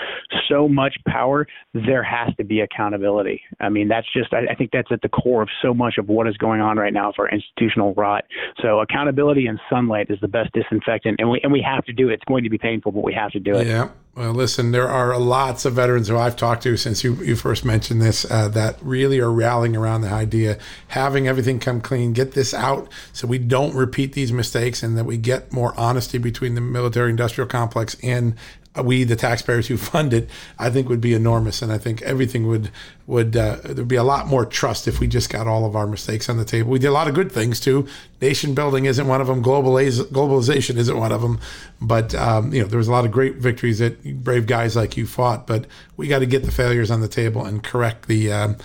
so much power, there has to be accountability. I mean, that's just, I, I think that's at the core of so much of what is going on right now for institutional rot. So accountability and sunlight is the best disinfectant, and we, and we have to do it. It's going to be painful, but we have to do it. Yeah. Well, listen, there are lots of veterans who I've talked to since you, you first mentioned this uh, that really are rallying around the idea, having everything come clean, get this out so we don't repeat these mistakes and that we get more honesty between the military industrial complex and we, the taxpayers who fund it, I think would be enormous, and I think everything would would uh, there'd be a lot more trust if we just got all of our mistakes on the table. We did a lot of good things too. Nation building isn't one of them. globalization isn't one of them. But um, you know, there was a lot of great victories that brave guys like you fought. But we got to get the failures on the table and correct the. Um,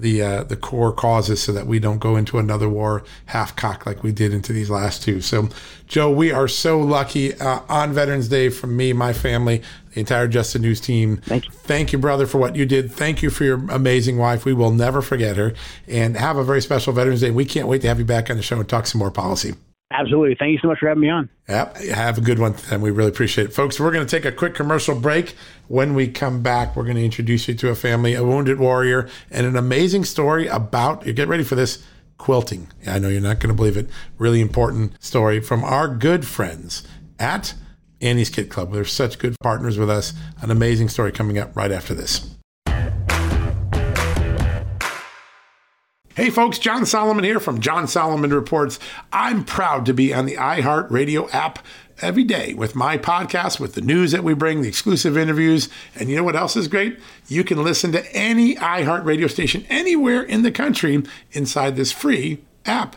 the uh, the core causes so that we don't go into another war half cocked like we did into these last two. So, Joe, we are so lucky uh, on Veterans Day from me, my family, the entire Just the News team. Thank you. Thank you, brother, for what you did. Thank you for your amazing wife. We will never forget her. And have a very special Veterans Day. We can't wait to have you back on the show and talk some more policy. Absolutely. Thank you so much for having me on. Yep. Have a good one. And we really appreciate it. Folks, we're going to take a quick commercial break. When we come back, we're going to introduce you to a family, a wounded warrior, and an amazing story about, you get ready for this, quilting. I know you're not going to believe it. Really important story from our good friends at Annie's Kit Club. They're such good partners with us. An amazing story coming up right after this. Hey folks, John Solomon here from John Solomon Reports. I'm proud to be on the iHeartRadio app every day with my podcast, with the news that we bring, the exclusive interviews. And you know what else is great? You can listen to any iHeartRadio station anywhere in the country inside this free app.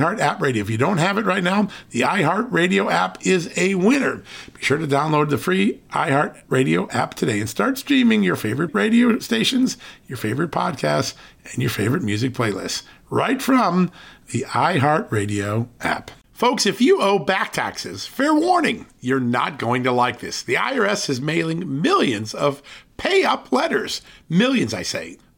iHeart app radio. If you don't have it right now, the iHeart Radio app is a winner. Be sure to download the free iHeart Radio app today and start streaming your favorite radio stations, your favorite podcasts, and your favorite music playlists right from the iHeart Radio app. Folks, if you owe back taxes, fair warning, you're not going to like this. The IRS is mailing millions of pay up letters. Millions, I say.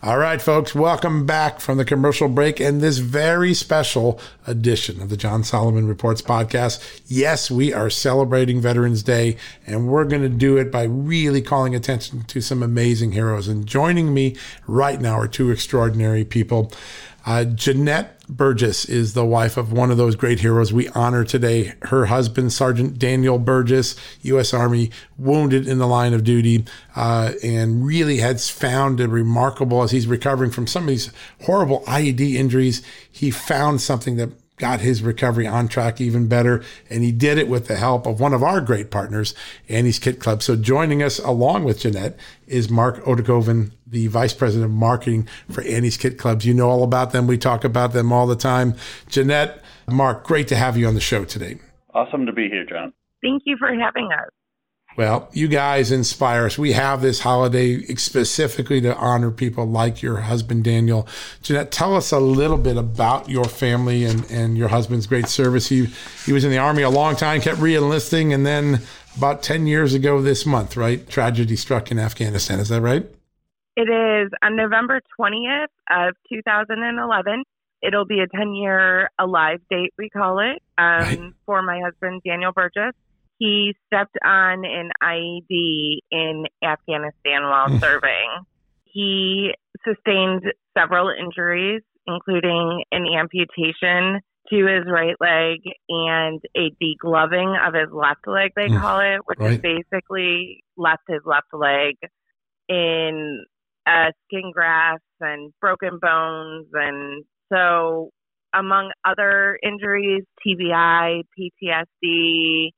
All right, folks, welcome back from the commercial break and this very special edition of the John Solomon Reports podcast. Yes, we are celebrating Veterans Day, and we're going to do it by really calling attention to some amazing heroes. And joining me right now are two extraordinary people. Uh, Genette Burgess is the wife of one of those great heroes we honor today. Her husband, Sergeant Daniel Burgess, U.S. Army, wounded in the line of duty, uh, and really has found a remarkable as he's recovering from some of these horrible IED injuries. He found something that got his recovery on track even better. And he did it with the help of one of our great partners, Annie's Kit Club. So joining us along with Genette is Mark Oedekoven, the Vice President of Marketing for Annie's Kit Clubs. You know all about them. We talk about them all the time. Genette, Mark, great to have you on the show today. Awesome to be here, John. Thank you for having us. Well, you guys inspire us. We have this holiday specifically to honor people like your husband, Daniel. Genette, tell us a little bit about your family and, and your husband's great service. He, he was in the Army a long time, kept re enlisting, and then about 10 years ago this month, right? Tragedy struck in Afghanistan. Is that right? It is on November 20th of 2011. It'll be a 10 year alive date, we call it, um, right. for my husband, Daniel Burgess he stepped on an IED in Afghanistan while mm. serving. He sustained several injuries, including an amputation to his right leg and a degloving of his left leg, they mm. call it, which right. is basically left his left leg in uh, skin grafts and broken bones. And so, among other injuries, TBI, PTSD,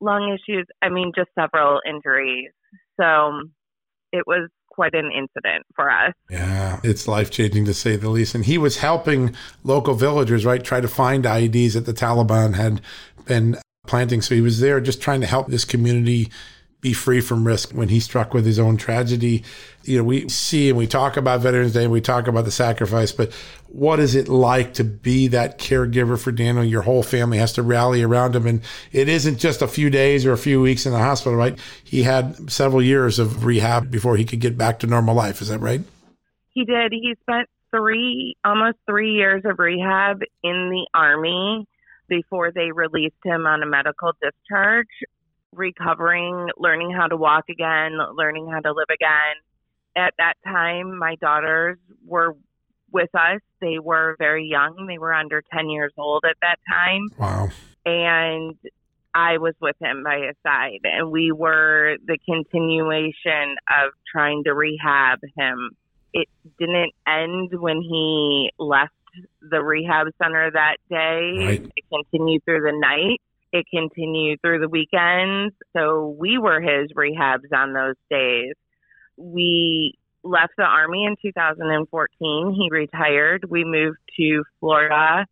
lung issues. I mean, just several injuries. So it was quite an incident for us. Yeah, it's life changing to say the least. And he was helping local villagers, right, try to find IEDs that the Taliban had been planting. So he was there just trying to help this community be free from risk when he struck with his own tragedy. You know, we see and we talk about Veterans Day and we talk about the sacrifice, but what is it like to be that caregiver for Daniel? Your whole family has to rally around him. And it isn't just a few days or a few weeks in the hospital, right? He had several years of rehab before he could get back to normal life. Is that right? He did. He spent three, almost three years of rehab in the Army before they released him on a medical discharge recovering, learning how to walk again, learning how to live again. At that time, my daughters were with us. They were very young. They were under 10 years old at that time. Wow. And I was with him by his side, and we were the continuation of trying to rehab him. It didn't end when he left the rehab center that day. Right. It continued through the night. It continued through the weekends. So we were his rehabs on those days. We left the Army in 2014. He retired. We moved to Florida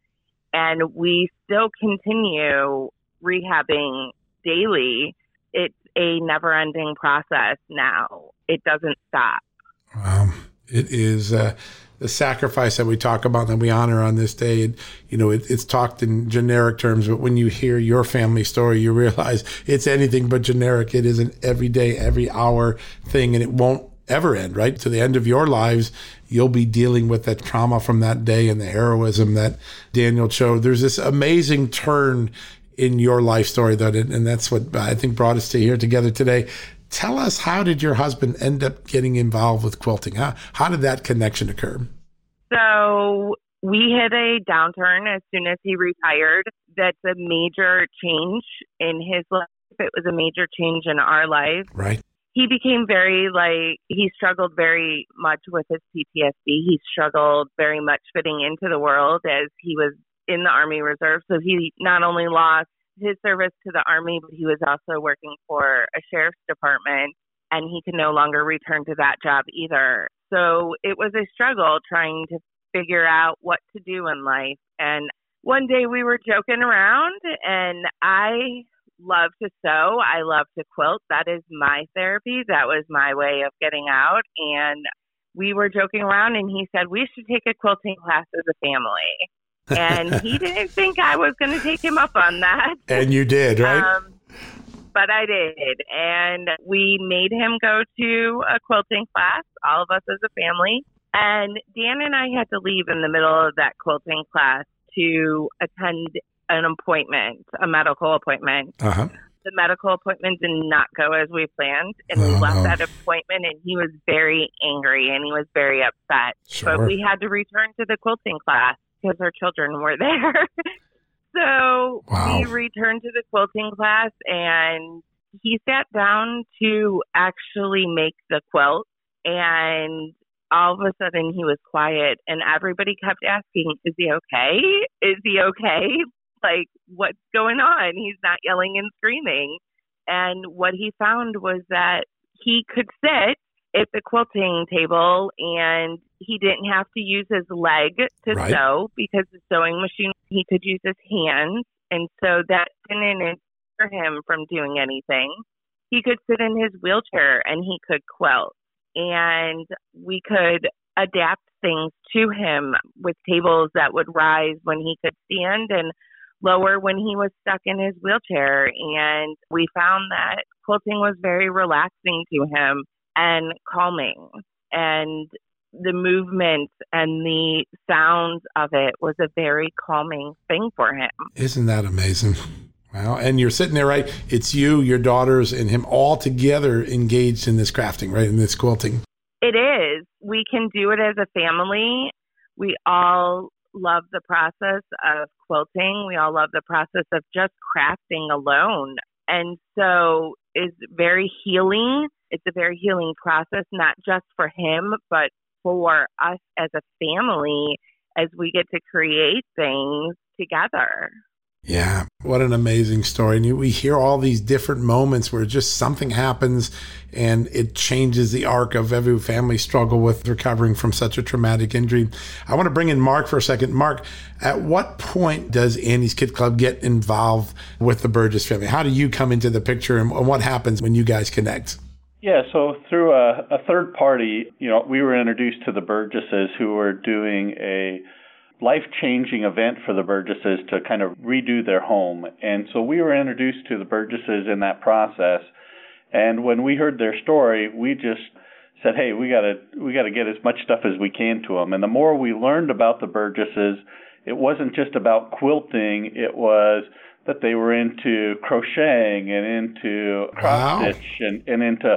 and we still continue rehabbing daily. It's a never ending process now. It doesn't stop. Wow. It is. Uh, the sacrifice that we talk about that we honor on this day. And, you know, it, it's talked in generic terms, but when you hear your family story, you realize it's anything but generic. It is an everyday, every hour thing, and it won't ever end, right? To the end of your lives, you'll be dealing with that trauma from that day and the heroism that Daniel showed. There's this amazing turn in your life story that, and that's what I think brought us to here together today tell us how did your husband end up getting involved with quilting? How, how did that connection occur? So we hit a downturn as soon as he retired. That's a major change in his life. It was a major change in our life. Right. He became very like he struggled very much with his PTSD. He struggled very much fitting into the world as he was in the Army Reserve. So he not only lost his service to the Army, but he was also working for a sheriff's department and he could no longer return to that job either. So it was a struggle trying to figure out what to do in life. And one day we were joking around and I love to sew. I love to quilt. That is my therapy. That was my way of getting out. And we were joking around and he said, we should take a quilting class as a family and he didn't think I was going to take him up on that. And you did, right? Um, but I did. And we made him go to a quilting class, all of us as a family. And Dan and I had to leave in the middle of that quilting class to attend an appointment, a medical appointment. Uh-huh. The medical appointment did not go as we planned, and we Oh, left that appointment, and he was very angry and he was very upset. Sure. But we had to return to the quilting class because our children were there. so Wow. we returned to the quilting class, and he sat down to actually make the quilt, and all of a sudden he was quiet, and everybody kept asking, "Is he okay? Is he okay? Like, what's going on? He's not yelling and screaming." And what he found was that he could sit at the quilting table and he didn't have to use his leg to Right. sew because the sewing machine he could use his hands and so that didn't hinder him from doing anything he could sit in his wheelchair and he could quilt and we could adapt things to him with tables that would rise when he could stand and lower when he was stuck in his wheelchair and we found that quilting was very relaxing to him and calming and the movement and the sounds of it was a very calming thing for him Isn't that amazing? Wow. And you're sitting there, right? It's you, your daughters, and him all together engaged in this crafting, right? In this quilting. It is. We can do it as a family. We all love the process of quilting. We all love the process of just crafting alone. And so it's very healing. It's a very healing process, not just for him, but for us as a family as we get to create things together. Yeah, what an amazing story. And we hear all these different moments where just something happens and it changes the arc of every family struggle with recovering from such a traumatic injury. I want to bring in Mark for a second. Mark, at what point does Annie's Kit Club get involved with the Burgess family? How do you come into the picture and what happens when you guys connect? Yeah, so through a, a third party, you know, we were introduced to the Burgesses who were doing a life changing event for the Burgesses to kind of redo their home. And so we were introduced to the Burgesses in that process. And when we heard their story, we just said, "Hey, we got to we got to get as much stuff as we can to them." And the more we learned about the Burgesses, it wasn't just about quilting, it was that they were into crocheting and into cross Wow. stitch and, and into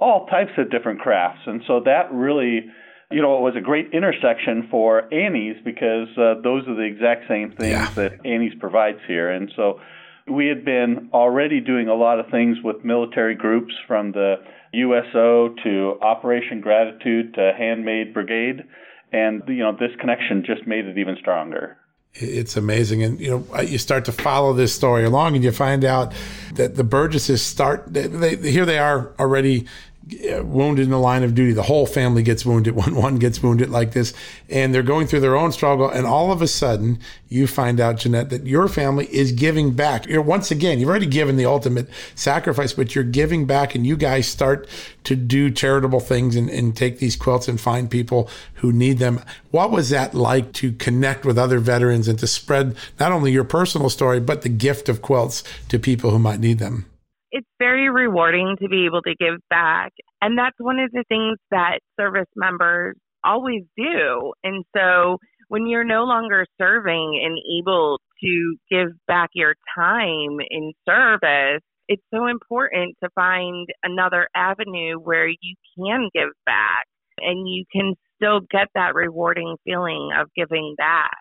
all types of different crafts. And so that really, you know, it was a great intersection for Annie's because uh, those are the exact same things Yeah. that Annie's provides here. And so we had been already doing a lot of things with military groups from the USO to Operation Gratitude to Handmade Brigade. And, you know, this connection just made it even stronger. It's amazing. And, you know, you start to follow this story along and you find out that the Burgesses start, they, they, here they are already Uh, wounded in the line of duty. The whole family gets wounded when one gets wounded like this. And they're going through their own struggle. And all of a sudden, you find out, Genette, that your family is giving back. You're once again, you've already given the ultimate sacrifice, but you're giving back and you guys start to do charitable things and, and take these quilts and find people who need them. What was that like to connect with other veterans and to spread not only your personal story, but the gift of quilts to people who might need them? It's very rewarding to be able to give back. And that's one of the things that service members always do. And so when you're no longer serving and able to give back your time in service, it's so important to find another avenue where you can give back and you can still get that rewarding feeling of giving back.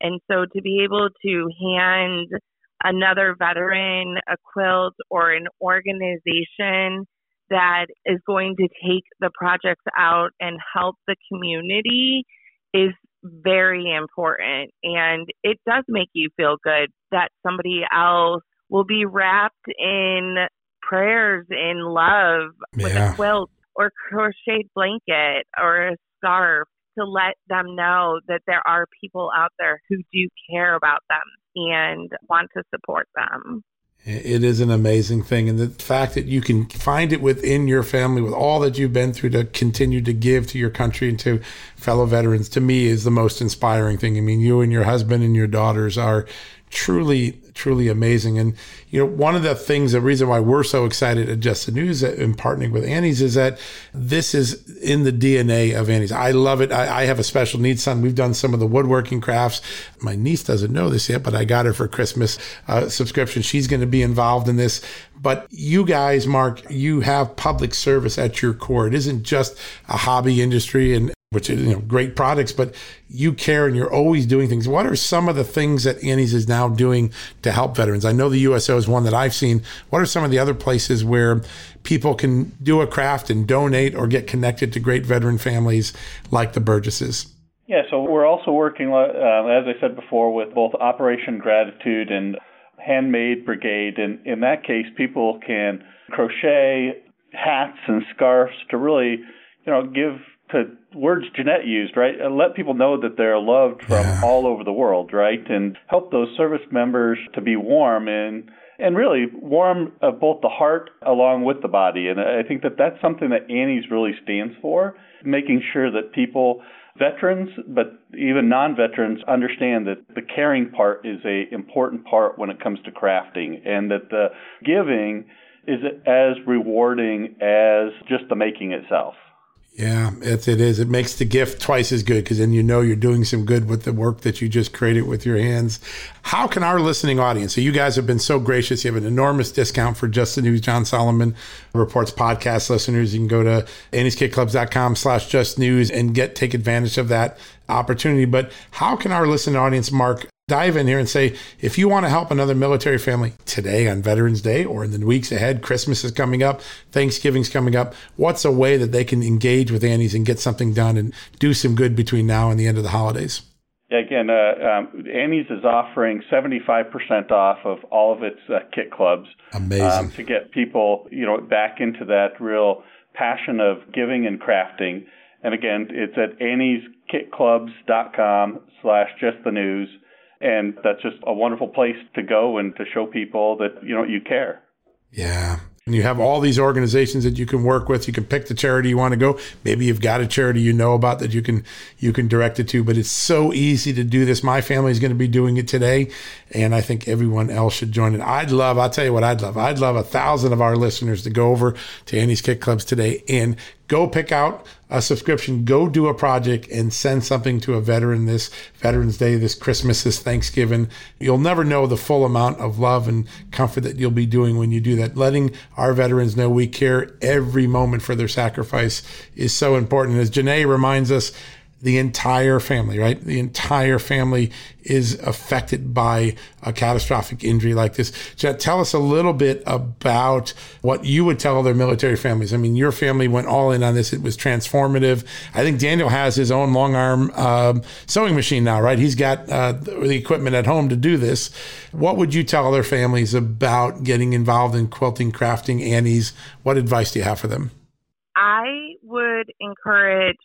And so to be able to hand another veteran a quilt or an organization that is going to take the projects out and help the community is very important. And it does make you feel good that somebody else will be wrapped in prayers in love with Yeah. a quilt or crocheted blanket or a scarf to let them know that there are people out there who do care about them and want to support them. It is an amazing thing. And the fact that you can find it within your family with all that you've been through to continue to give to your country and to fellow veterans, to me, is the most inspiring thing. I mean, you and your husband and your daughters are truly, truly amazing. And, you know, one of the things, the reason why we're so excited at Just the News and partnering with Annie's is that this is in the DNA of Annie's. I love it. I, I, have a special needs son. We've done some of the woodworking crafts. My niece doesn't know this yet, but I got her for Christmas uh, subscription. She's going to be involved in this. But you guys, Mark, you have public service at your core. It isn't just a hobby industry and which is you know great products, but you care and you're always doing things. What are some of the things that Annie's is now doing to help veterans? I know the USO is one that I've seen. What are some of the other places where people can do a craft and donate or get connected to great veteran families like the Burgesses? Yeah, so we're also working, uh, as I said before, with both Operation Gratitude and Handmade Brigade. And in that case, people can crochet hats and scarves to really, you know, give to words Genette used, right? And let people know that they're loved from yeah. all over the world, right? And help those service members to be warm and and really warm of both the heart along with the body. And I think that that's something that Annie's really stands for, making sure that people veterans, but even non-veterans understand that the caring part is a important part when it comes to crafting and that the giving is as rewarding as just the making itself. Yeah, it, it is. It makes the gift twice as good because then you know you're doing some good with the work that you just created with your hands. How can our listening audience, so you guys have been so gracious, you have an enormous discount for Just the News John Solomon Reports podcast listeners. You can go to annieskitclubs.com slash just news and get take advantage of that opportunity. But how can our listening audience, Mark, dive in here and say, if you want to help another military family today on Veterans Day or in the weeks ahead, Christmas is coming up, Thanksgiving's coming up, what's a way that they can engage with Annie's and get something done and do some good between now and the end of the holidays? Yeah, again, uh, um, Annie's is offering 75% off of all of its uh, kit clubs. Amazing. Um, to get people, you know, back into that real passion of giving and crafting. And again, it's at annieskitclubs.com slash just the news. And that's just a wonderful place to go and to show people that, you know, you care. Yeah. And you have all these organizations that you can work with. You can pick the charity you want to go. Maybe you've got a charity you know about that you can you can direct it to. But it's so easy to do this. My family is going to be doing it today, and I think everyone else should join it. I'd love. I'll tell you what I'd love. I'd love a thousand of our listeners to go over to Annie's Kit Clubs today and go pick out a subscription, go do a project and send something to a veteran this Veterans Day, this Christmas, this Thanksgiving. You'll never know the full amount of love and comfort that you'll be doing when you do that. Letting our veterans know we care every moment for their sacrifice is so important. As Genette reminds us, the entire family, right? The entire family is affected by a catastrophic injury like this. Jet, tell us a little bit about what you would tell other military families. I mean, your family went all in on this. It was transformative. I think Daniel has his own long arm um, sewing machine now, right? He's got uh, the equipment at home to do this. What would you tell other families about getting involved in quilting, crafting, Annie's? What advice do you have for them? I would encourage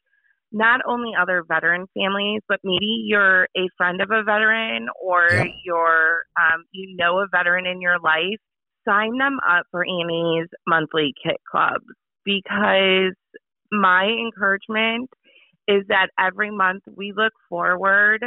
not only other veteran families, but maybe you're a friend of a veteran or yep. you're um, you know a veteran in your life. Sign them up for Annie's monthly kit clubs because my encouragement is that every month we look forward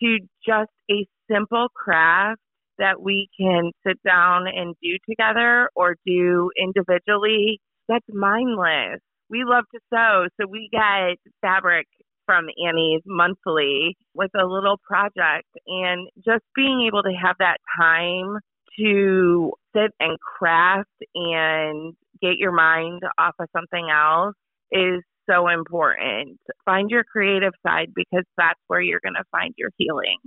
to just a simple craft that we can sit down and do together or do individually that's mindless we love to sew, so we get fabric from Annie's monthly with a little project and just being able to have that time to sit and craft and get your mind off of something else is so important. Find your creative side because that's where you're going to find your healing.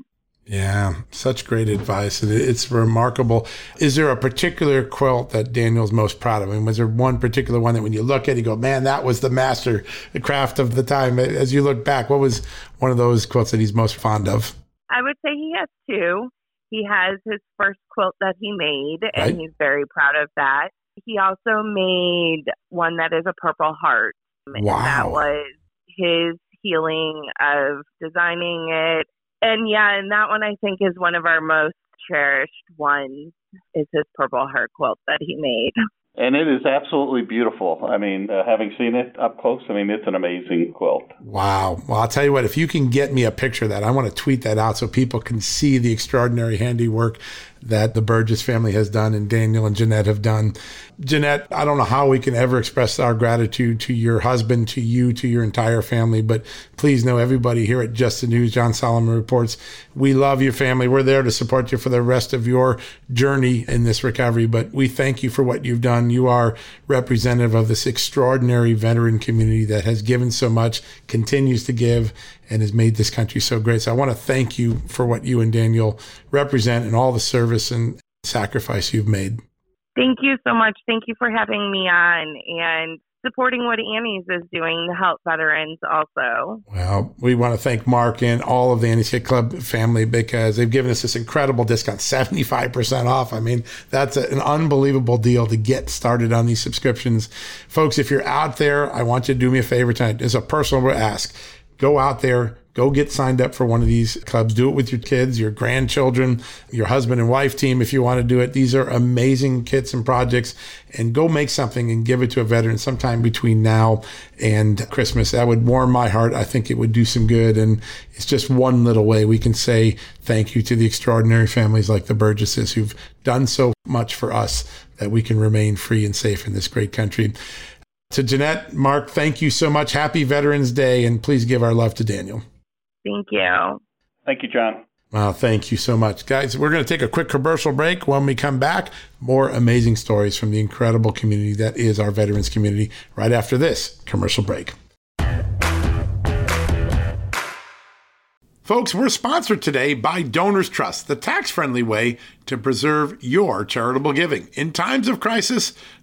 Yeah, such great advice. It's remarkable. Is there a particular quilt that Daniel's most proud of? I mean, was there one particular one that when you look at it, you go, man, that was the master the craft of the time? As you look back, what was one of those quilts that he's most fond of? I would say he has two. He has his first quilt that he made, and right. he's very proud of that. He also made one that is a Purple Heart. Wow. And that was his healing of designing it and yeah, and that one I think is one of our most cherished ones is his purple heart quilt that he made. and it is absolutely beautiful. I mean, uh, having seen it up close, I mean, it's an amazing quilt. Wow. Well, I'll tell you what, if you can get me a picture of that, I want to tweet that out so people can see the extraordinary handiwork that the Burgess family has done and Daniel and Genette have done. Genette, I don't know how we can ever express our gratitude to your husband, to you, to your entire family, but please know everybody here at Just the News, John Solomon Reports, we love your family. We're there to support you for the rest of your journey in this recovery, but we thank you for what you've done. You are representative of this extraordinary veteran community that has given so much, continues to give, and has made this country so great. So I want to thank you for what you and Daniel represent and all the service and sacrifice you've made. Thank you so much. Thank you for having me on and supporting what Annie's is doing to help veterans also. Well, we want to thank Mark and all of the Annie's Kit Club family because they've given us this incredible discount, 75% off. I mean, that's an unbelievable deal to get started on these subscriptions. Folks, if you're out there, I want you to do me a favor tonight. It's a personal ask go out there, go get signed up for one of these clubs. Do it with your kids, your grandchildren, your husband and wife team if you want to do it. These are amazing kits and projects. And go make something and give it to a veteran sometime between now and Christmas. That would warm my heart. I think it would do some good. And it's just one little way we can say thank you to the extraordinary families like the Burgesses who've done so much for us that we can remain free and safe in this great country. To Genette, Mark, thank you so much. Happy Veterans Day, and please give our love to Daniel. Thank you. Thank you, John. Wow, thank you so much. Guys, we're going to take a quick commercial break. When we come back, more amazing stories from the incredible community that is our veterans community right after this commercial break. Folks, we're sponsored today by Donors Trust, the tax friendly way to preserve your charitable giving. In times of crisis,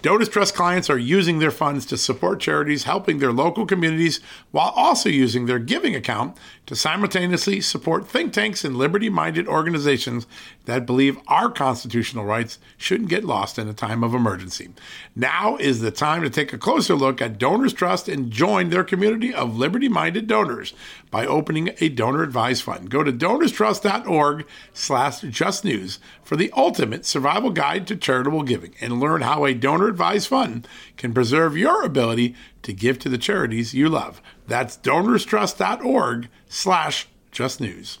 Donors Trust clients are using their funds to support charities helping their local communities while also using their giving account to simultaneously support think tanks and liberty minded organizations that believe our constitutional rights shouldn't get lost in a time of emergency. Now is the time to take a closer look at Donors Trust and join their community of liberty minded donors by opening a donor advised fund. Go to donorstrust.org slash justnews for the ultimate survival guide to charitable giving and learn how a donor advised fund can preserve your ability to give to the charities you love. That's donorstrust.org slash justnews.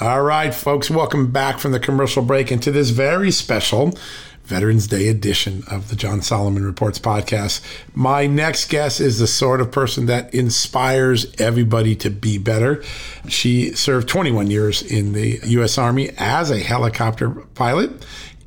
All right, folks, welcome back from the commercial break into this very special Veterans Day edition of the John Solomon Reports podcast. My next guest is the sort of person that inspires everybody to be better. She served 21 years in the U.S. Army as a helicopter pilot.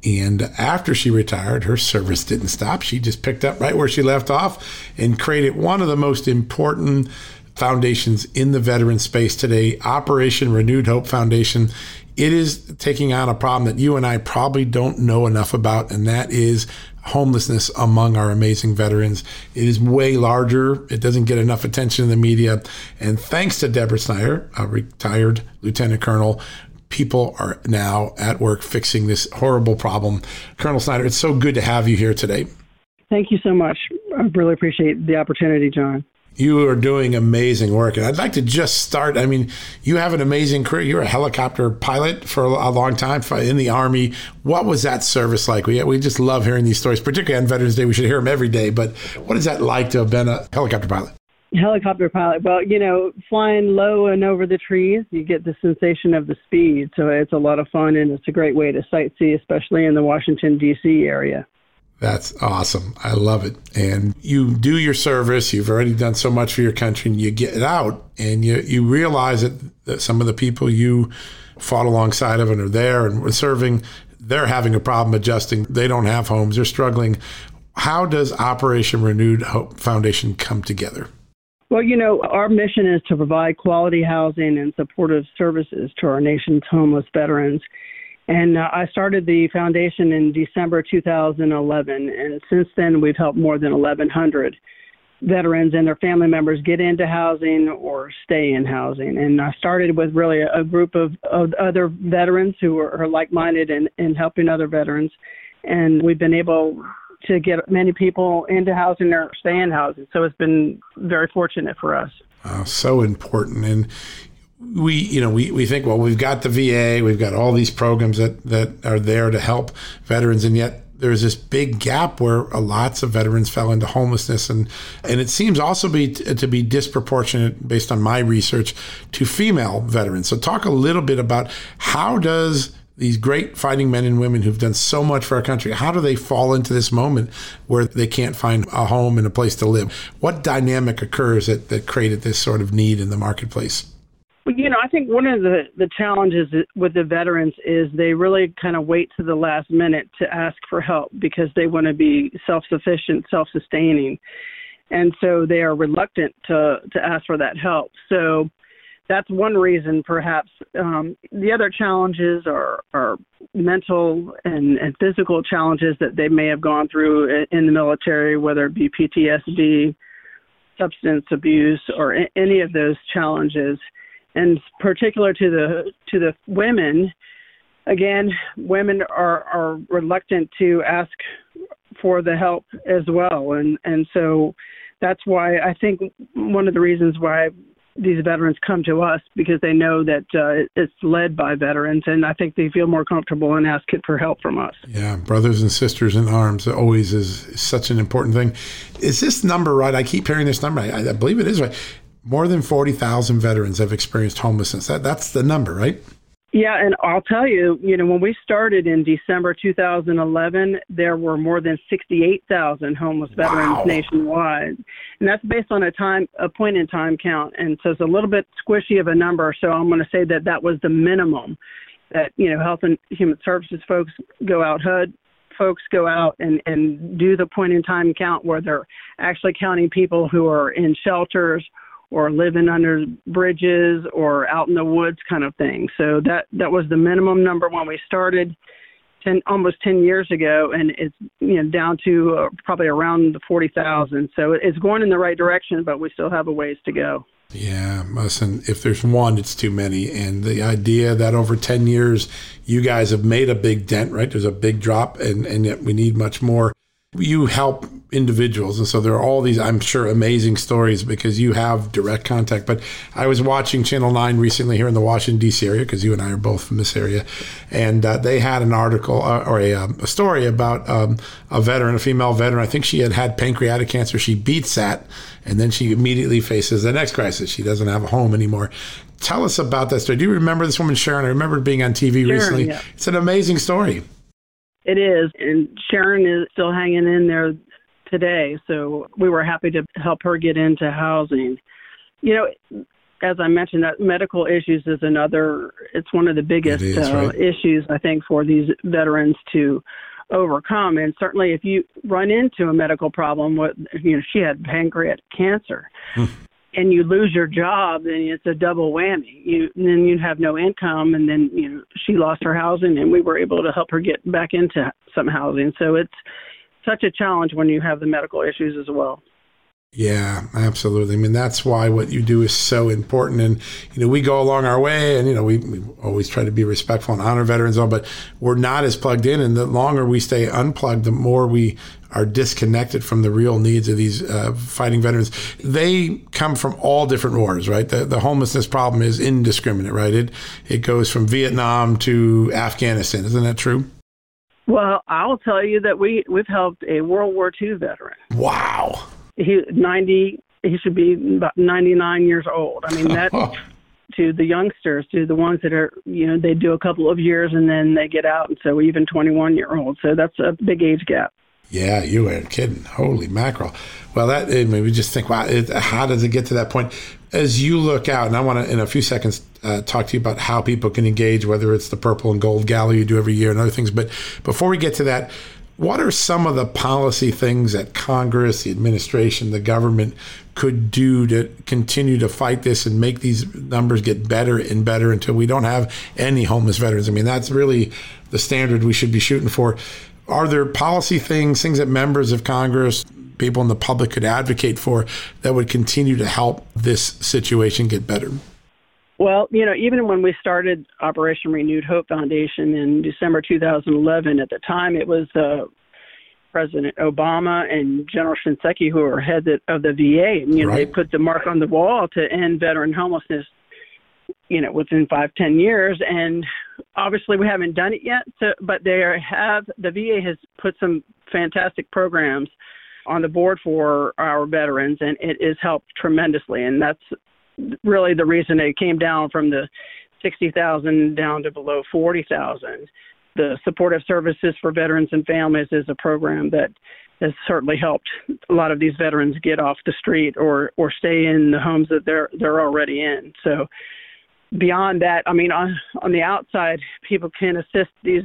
And after she retired, her service didn't stop. She just picked up right where she left off and created one of the most important foundations in the veteran space today, Operation Renewed Hope Foundation it is taking on a problem that you and I probably don't know enough about, and that is homelessness among our amazing veterans. It is way larger. It doesn't get enough attention in the media. And thanks to Deborah Snyder, a retired lieutenant colonel, people are now at work fixing this horrible problem. Colonel Snyder, it's so good to have you here today. Thank you so much. I really appreciate the opportunity, John. You are doing amazing work. And I'd like to just start. I mean, you have an amazing career. You're a helicopter pilot for a long time in the Army. What was that service like? We, we just love hearing these stories, particularly on Veterans Day. We should hear them every day. But what is that like to have been a helicopter pilot? Helicopter pilot. Well, you know, flying low and over the trees, you get the sensation of the speed. So it's a lot of fun and it's a great way to sightsee, especially in the Washington, D.C. area. That's awesome. I love it. And you do your service. You've already done so much for your country, and you get it out, and you you realize that, that some of the people you fought alongside of and are there and were serving, they're having a problem adjusting. They don't have homes. They're struggling. How does Operation Renewed Hope Foundation come together? Well, you know, our mission is to provide quality housing and supportive services to our nation's homeless veterans. And uh, I started the foundation in December 2011, and since then we've helped more than 1,100 veterans and their family members get into housing or stay in housing. And I started with really a, group of, of other veterans who are, are like-minded in, in helping other veterans, and we've been able to get many people into housing or stay in housing. So it's been very fortunate for us. Uh, so important. And we you know we, we think well we've got the VA we've got all these programs that that are there to help veterans and yet there's this big gap where lots of veterans fell into homelessness and and it seems also be to be disproportionate based on my research to female veterans. So talk a little bit about how does these great fighting men and women who've done so much for our country how do they fall into this moment where they can't find a home and a place to live? What dynamic occurs that, that created this sort of need in the marketplace well, you know, I think one of the, the challenges with the veterans is they really kind of wait to the last minute to ask for help because they want to be self sufficient, self sustaining. And so they are reluctant to, to ask for that help. So that's one reason, perhaps. Um, the other challenges are, are mental and, and physical challenges that they may have gone through in the military, whether it be PTSD, substance abuse, or any of those challenges and particular to the to the women again women are are reluctant to ask for the help as well and and so that's why i think one of the reasons why these veterans come to us because they know that uh, it's led by veterans, and I think they feel more comfortable in asking for help from us. Yeah, brothers and sisters in arms always is such an important thing. Is this number right? I keep hearing this number. I, I believe it is right more than 40,000 veterans have experienced homelessness. That, that's the number, right? Yeah, and I'll tell you, you know, when we started in December 2011, there were more than 68,000 homeless veterans wow. nationwide, and that's based on a time, a point in time count, and so it's a little bit squishy of a number. So I'm going to say that that was the minimum that you know Health and Human Services folks go out, HUD folks go out and and do the point in time count where they're actually counting people who are in shelters or living under bridges or out in the woods kind of thing. So that that was the minimum number when we started 10 almost 10 years ago and it's you know down to uh, probably around the 40,000. So it's going in the right direction but we still have a ways to go. Yeah, listen, if there's one, it's too many. And the idea that over 10 years, you guys have made a big dent, right? There's a big drop, and, and yet we need much more you help individuals. And so there are all these i'm sure amazing stories because you have direct contact. But i was watching channel 9 recently here in the washington d.c area because you and i are both from this area. And uh, they had an article uh, or a, um, a, story about um, a veteran a female veteran. I think she had had pancreatic cancer. She beats that and then she immediately faces the next crisis. She doesn't have a home anymore. Tell us about that story. Do you remember this woman sharon? I remember being on tv recently. yeah. it's an amazing story it is, and Sharon is still hanging in there today. So we were happy to help her get into housing. You know, as I mentioned, that medical issues is another. It's one of the biggest is, uh, right? issues I think for these veterans to overcome. And certainly, if you run into a medical problem, what you know, she had pancreatic cancer. And you lose your job, then it's a double whammy. You then you have no income, and then you know she lost her housing, and we were able to help her get back into some housing. So it's such a challenge when you have the medical issues as well. Yeah, absolutely. I mean, that's why what you do is so important. And, you know, we go along our way and, you know, we, we always try to be respectful and honor veterans, all, but we're not as plugged in. And the longer we stay unplugged, the more we are disconnected from the real needs of these uh, fighting veterans. They come from all different wars, right? The, the homelessness problem is indiscriminate, right? It, it goes from Vietnam to Afghanistan. Isn't that true? Well, I'll tell you that we, we've helped a World War II veteran. Wow he 90 he should be about 99 years old. I mean that to the youngsters to the ones that are you know they do a couple of years and then they get out. And so even 21 year old so that's a big age gap. Yeah you ain't kidding. Holy mackerel. Well that I mean, we just think wow it, how does it get to that point? As you look out and i want to in a few seconds uh, talk to you about how people can engage whether it's the purple and gold gala you do every year and other things. But before we get to that what are some of the policy things that Congress, the administration, the government could do to continue to fight this and make these numbers get better and better until we don't have any homeless veterans? I mean, that's really the standard we should be shooting for. Are there policy things, things that members of Congress, people in the public could advocate for that would continue to help this situation get better? Well, you know, even when we started Operation Renewed Hope Foundation in December 2011, at the time it was uh, President Obama and General Shinseki who were head of the VA. And, you know, right. they put the mark on the wall to end veteran homelessness, you know, within five, ten years. And obviously we haven't done it yet, so, but they have, the VA has put some fantastic programs on the board for our veterans, and it has helped tremendously. And that's really the reason it came down from the 60,000 down to below 40,000. The supportive services for veterans and families is a program that has certainly helped a lot of these veterans get off the street or or stay in the homes that they're they're already in. So beyond that, I mean on on the outside, people can assist these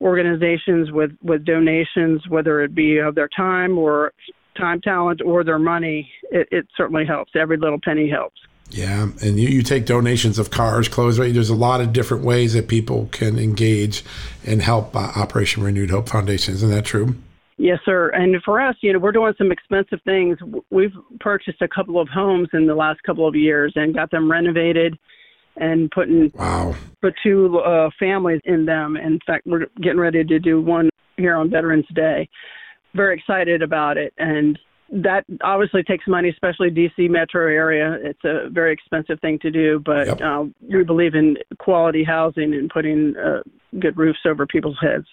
organizations with with donations, whether it be of their time or time, talent, or their money. It, it certainly helps. Every little penny helps. Yeah, and you, you take donations of cars, clothes, right? There's a lot of different ways that people can engage and help uh, Operation Renewed Hope Foundation. Isn't that true? Yes, sir. And for us, you know, we're doing some expensive things. We've purchased a couple of homes in the last couple of years and got them renovated and putting wow put two uh, families in them. In fact, we're getting ready to do one here on Veterans Day. Very excited about it, and that obviously takes money, especially DC metro area. It's a very expensive thing to do, but yep. uh, we believe in quality housing and putting uh, good roofs over people's heads.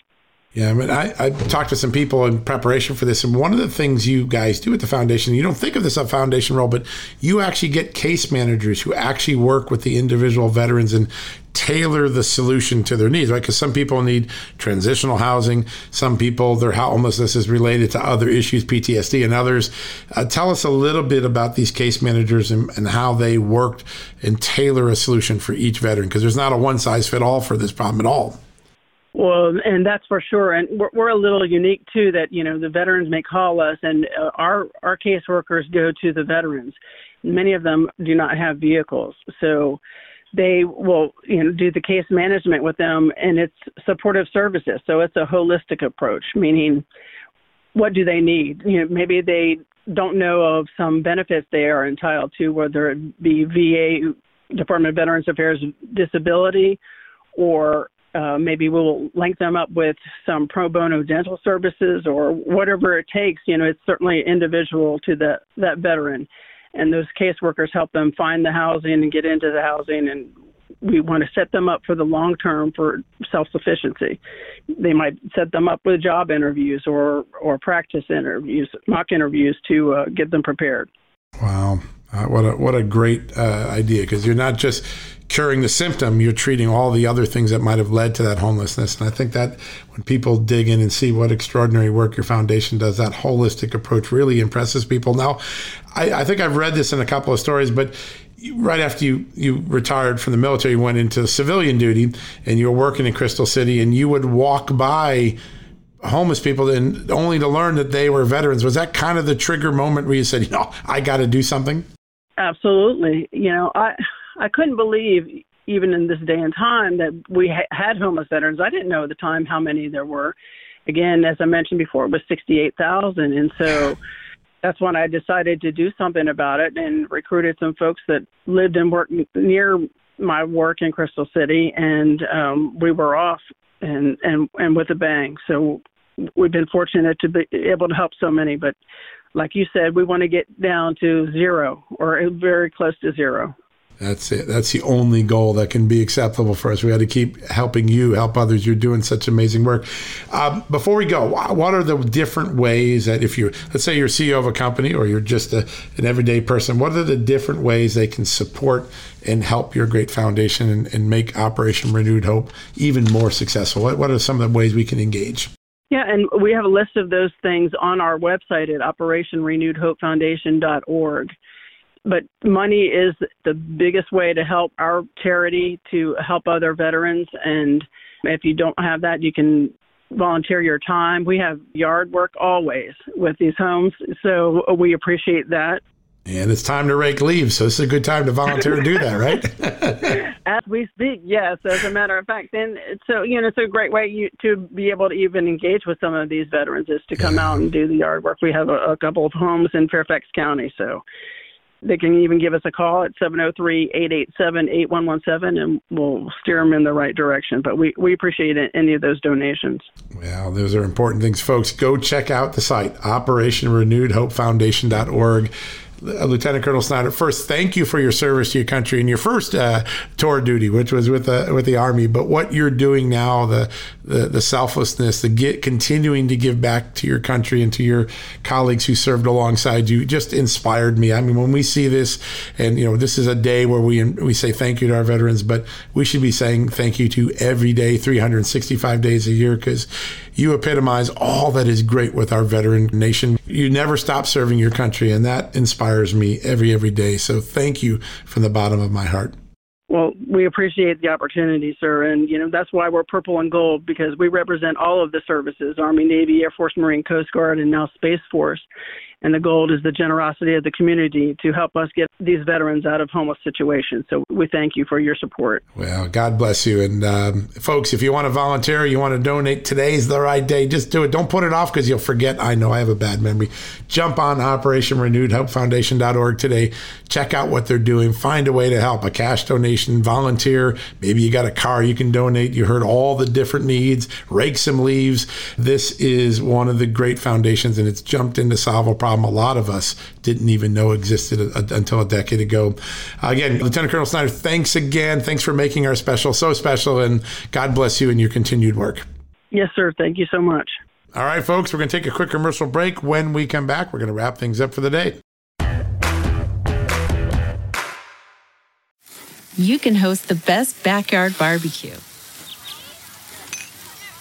Yeah, I mean, I, I talked to some people in preparation for this, and one of the things you guys do at the foundation, you don't think of this a foundation role, but you actually get case managers who actually work with the individual veterans and tailor the solution to their needs, right? Because some people need transitional housing, some people their homelessness is related to other issues, PTSD, and others. Uh, tell us a little bit about these case managers and, and how they worked and tailor a solution for each veteran, because there's not a one size fit all for this problem at all. Well, and that's for sure. And we're, we're a little unique too. That you know the veterans may call us, and uh, our our caseworkers go to the veterans. Many of them do not have vehicles, so they will you know do the case management with them, and it's supportive services. So it's a holistic approach, meaning what do they need? You know, maybe they don't know of some benefits they are entitled to, whether it be VA Department of Veterans Affairs disability or uh, maybe we'll link them up with some pro bono dental services or whatever it takes. You know, it's certainly individual to the, that veteran. And those caseworkers help them find the housing and get into the housing. And we want to set them up for the long term for self sufficiency. They might set them up with job interviews or, or practice interviews, mock interviews to uh, get them prepared. Wow. Uh, what a what a great uh, idea because you're not just curing the symptom, you're treating all the other things that might have led to that homelessness. And I think that when people dig in and see what extraordinary work your foundation does, that holistic approach really impresses people. Now, I, I think I've read this in a couple of stories, but right after you, you retired from the military, you went into civilian duty and you were working in Crystal City and you would walk by homeless people and only to learn that they were veterans. Was that kind of the trigger moment where you said, you know, I got to do something? Absolutely. You know, I I couldn't believe even in this day and time that we ha- had homeless veterans. I didn't know at the time how many there were. Again, as I mentioned before, it was 68,000 and so that's when I decided to do something about it and recruited some folks that lived and worked near my work in Crystal City and um we were off and and and with a bang. So we've been fortunate to be able to help so many, but like you said, we want to get down to zero or very close to zero. That's it. That's the only goal that can be acceptable for us. We got to keep helping you, help others. You're doing such amazing work. Um, before we go, what are the different ways that if you, let's say you're CEO of a company or you're just a, an everyday person, what are the different ways they can support and help your great foundation and, and make Operation Renewed Hope even more successful? What, what are some of the ways we can engage? Yeah, and we have a list of those things on our website at operationrenewedhopefoundation.org. But money is the biggest way to help our charity to help other veterans. And if you don't have that, you can volunteer your time. We have yard work always with these homes, so we appreciate that. And it's time to rake leaves, so this is a good time to volunteer to do that, right? As we speak, yes. As a matter of fact, and so you know, it's a great way you, to be able to even engage with some of these veterans is to come yeah. out and do the yard work. We have a, a couple of homes in Fairfax County, so they can even give us a call at 703-887-8117 and we'll steer them in the right direction. But we, we appreciate any of those donations. Well, those are important things, folks. Go check out the site, operationrenewedhopefoundation.org. Uh, Lieutenant Colonel Snyder, first, thank you for your service to your country and your first uh, tour duty, which was with the with the Army. But what you're doing now, the the, the selflessness, the get, continuing to give back to your country and to your colleagues who served alongside you, just inspired me. I mean, when we see this, and you know, this is a day where we we say thank you to our veterans, but we should be saying thank you to every day, 365 days a year, because you epitomize all that is great with our veteran nation. You never stop serving your country, and that inspires me every, every day. So thank you from the bottom of my heart. Well, we appreciate the opportunity, sir. And, you know, that's why we're purple and gold because we represent all of the services Army, Navy, Air Force, Marine, Coast Guard, and now Space Force and the gold is the generosity of the community to help us get these veterans out of homeless situations. So we thank you for your support. Well, God bless you. And um, folks, if you want to volunteer, you want to donate, today's the right day. Just do it. Don't put it off because you'll forget. I know I have a bad memory. Jump on Operation Renewed Hope Foundation.org today. Check out what they're doing. Find a way to help. A cash donation, volunteer. Maybe you got a car you can donate. You heard all the different needs. Rake some leaves. This is one of the great foundations, and it's jumped in to solve a problem problem a lot of us didn't even know existed a, a, until a decade ago. Uh, again, Lieutenant Colonel Snyder, thanks again. Thanks for making our special so special, and God bless you and your continued work. Yes, sir. Thank you so much. All right, folks, we're going to take a quick commercial break. When we come back, we're going to wrap things up for the day. You can host the best backyard barbecue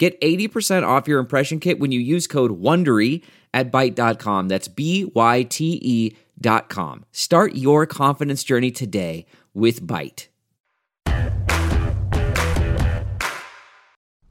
Get 80% off your impression kit when you use code WONDERY at Byte.com. That's B-Y-T-E dot com. Start your confidence journey today with Byte.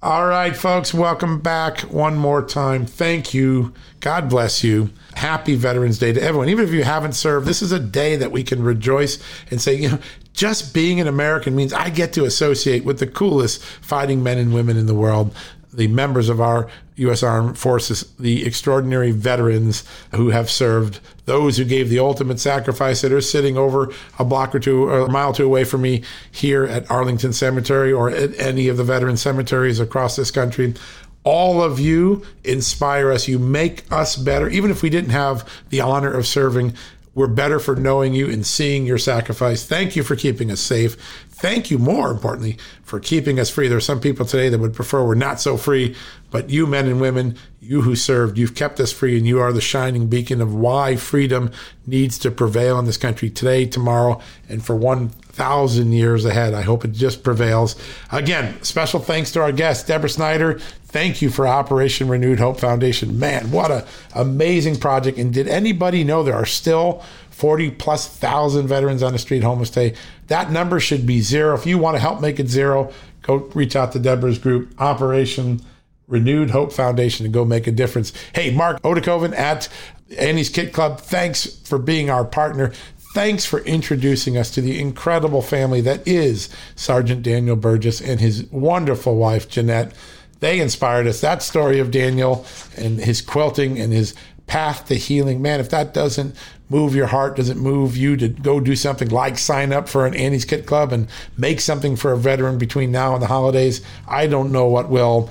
All right, folks, welcome back one more time. Thank you. God bless you. Happy Veterans Day to everyone. Even if you haven't served, this is a day that we can rejoice and say, you know, just being an American means I get to associate with the coolest fighting men and women in the world the members of our U.S. Armed Forces, the extraordinary veterans who have served, those who gave the ultimate sacrifice that are sitting over a block or two, or a mile or two away from me here at Arlington Cemetery or at any of the veteran cemeteries across this country. All of you inspire us. You make us better. Even if we didn't have the honor of serving, we're better for knowing you and seeing your sacrifice. Thank you for keeping us safe. Thank you, more importantly, for keeping us free. There are some people today that would prefer we're not so free, but you men and women, you who served, you've kept us free, and you are the shining beacon of why freedom needs to prevail in this country today, tomorrow, and for one thousand years ahead. I hope it just prevails. Again, special thanks to our guest, Deborah Snyder. Thank you for Operation Renewed Hope Foundation. Man, what a amazing project. And did anybody know there are still 40 plus thousand veterans on the street homeless today? That number should be zero. If you want to help make it zero, go reach out to Deborah's group, Operation Renewed Hope Foundation, and go make a difference. Hey, Mark Oedekoven at Annie's Kit Club, thanks for being our partner. Thanks for introducing us to the incredible family that is Sergeant Daniel Burgess and his wonderful wife, Genette. They inspired us. That story of Daniel and his quilting and his path to healing. Man, if that doesn't move your heart, Does it move you to go do something like sign up for an Annie's Kit Club and make something for a veteran between now and the holidays, I don't know what will.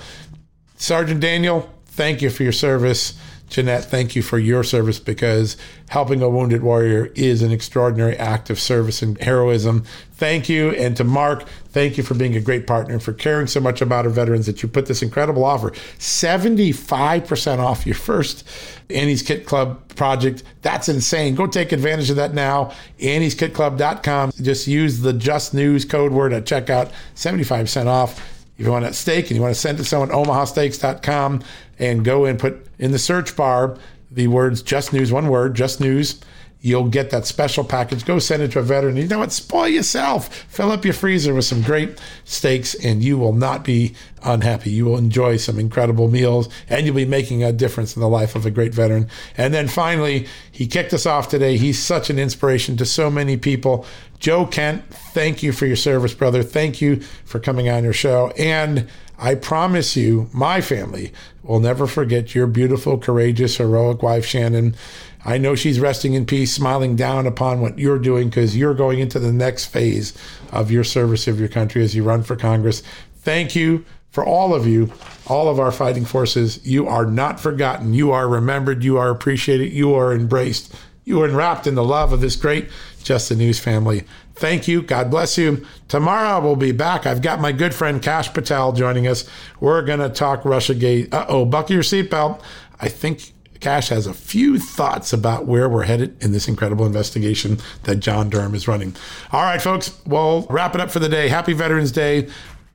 Sergeant Daniel, thank you for your service. Genette, thank you for your service because helping a wounded warrior is an extraordinary act of service and heroism. Thank you. And to Mark, thank you for being a great partner and for caring so much about our veterans that you put this incredible offer 75% off your first Annie's Kit Club project. That's insane. Go take advantage of that now. Annie'sKitClub.com. Just use the Just News code word at checkout, 75% off. If you want a steak and you want to send it to someone, omahasteaks.com and go and put in the search bar the words just news, one word, just news. You'll get that special package. Go send it to a veteran. You know what? Spoil yourself. Fill up your freezer with some great steaks, and you will not be unhappy. You will enjoy some incredible meals, and you'll be making a difference in the life of a great veteran. And then finally, he kicked us off today. He's such an inspiration to so many people. Joe Kent, thank you for your service, brother. Thank you for coming on your show. And I promise you, my family will never forget your beautiful, courageous, heroic wife, Shannon. I know she's resting in peace, smiling down upon what you're doing because you're going into the next phase of your service of your country as you run for Congress. Thank you for all of you, all of our fighting forces. You are not forgotten. You are remembered. You are appreciated. You are embraced. You are enwrapped in the love of this great Just the News family. Thank you. God bless you. Tomorrow we'll be back. I've got my good friend Kash Patel joining us. We're going to talk Russiagate. Uh oh, buckle your seatbelt. I think Kash has a few thoughts about where we're headed in this incredible investigation that John Durham is running. All right, folks, we'll wrap it up for the day. Happy Veterans Day.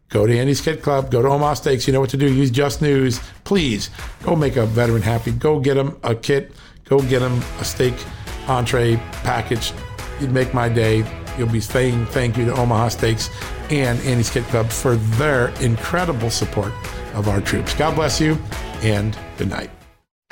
Go to Annie's Kit Club. Go to Omaha Steaks. You know what to do. Use Just News. Please go make a veteran happy. Go get him a kit. Go get him a steak entree package. You'd make my day. You'll be saying thank you to Omaha Steaks and Annie's Kit Club for their incredible support of our troops. God bless you and good night.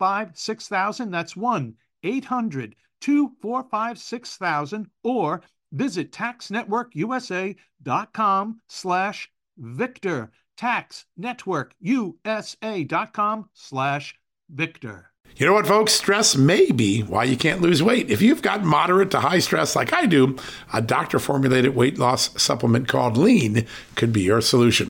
245 6000. That's 1 800 245 6000 or visit taxnetworkusa.com slash victor taxnetworkusa.com slash victor you know what, folks? Stress may be why you can't lose weight. If you've got moderate to high stress like I do, a doctor formulated weight loss supplement called Lean could be your solution.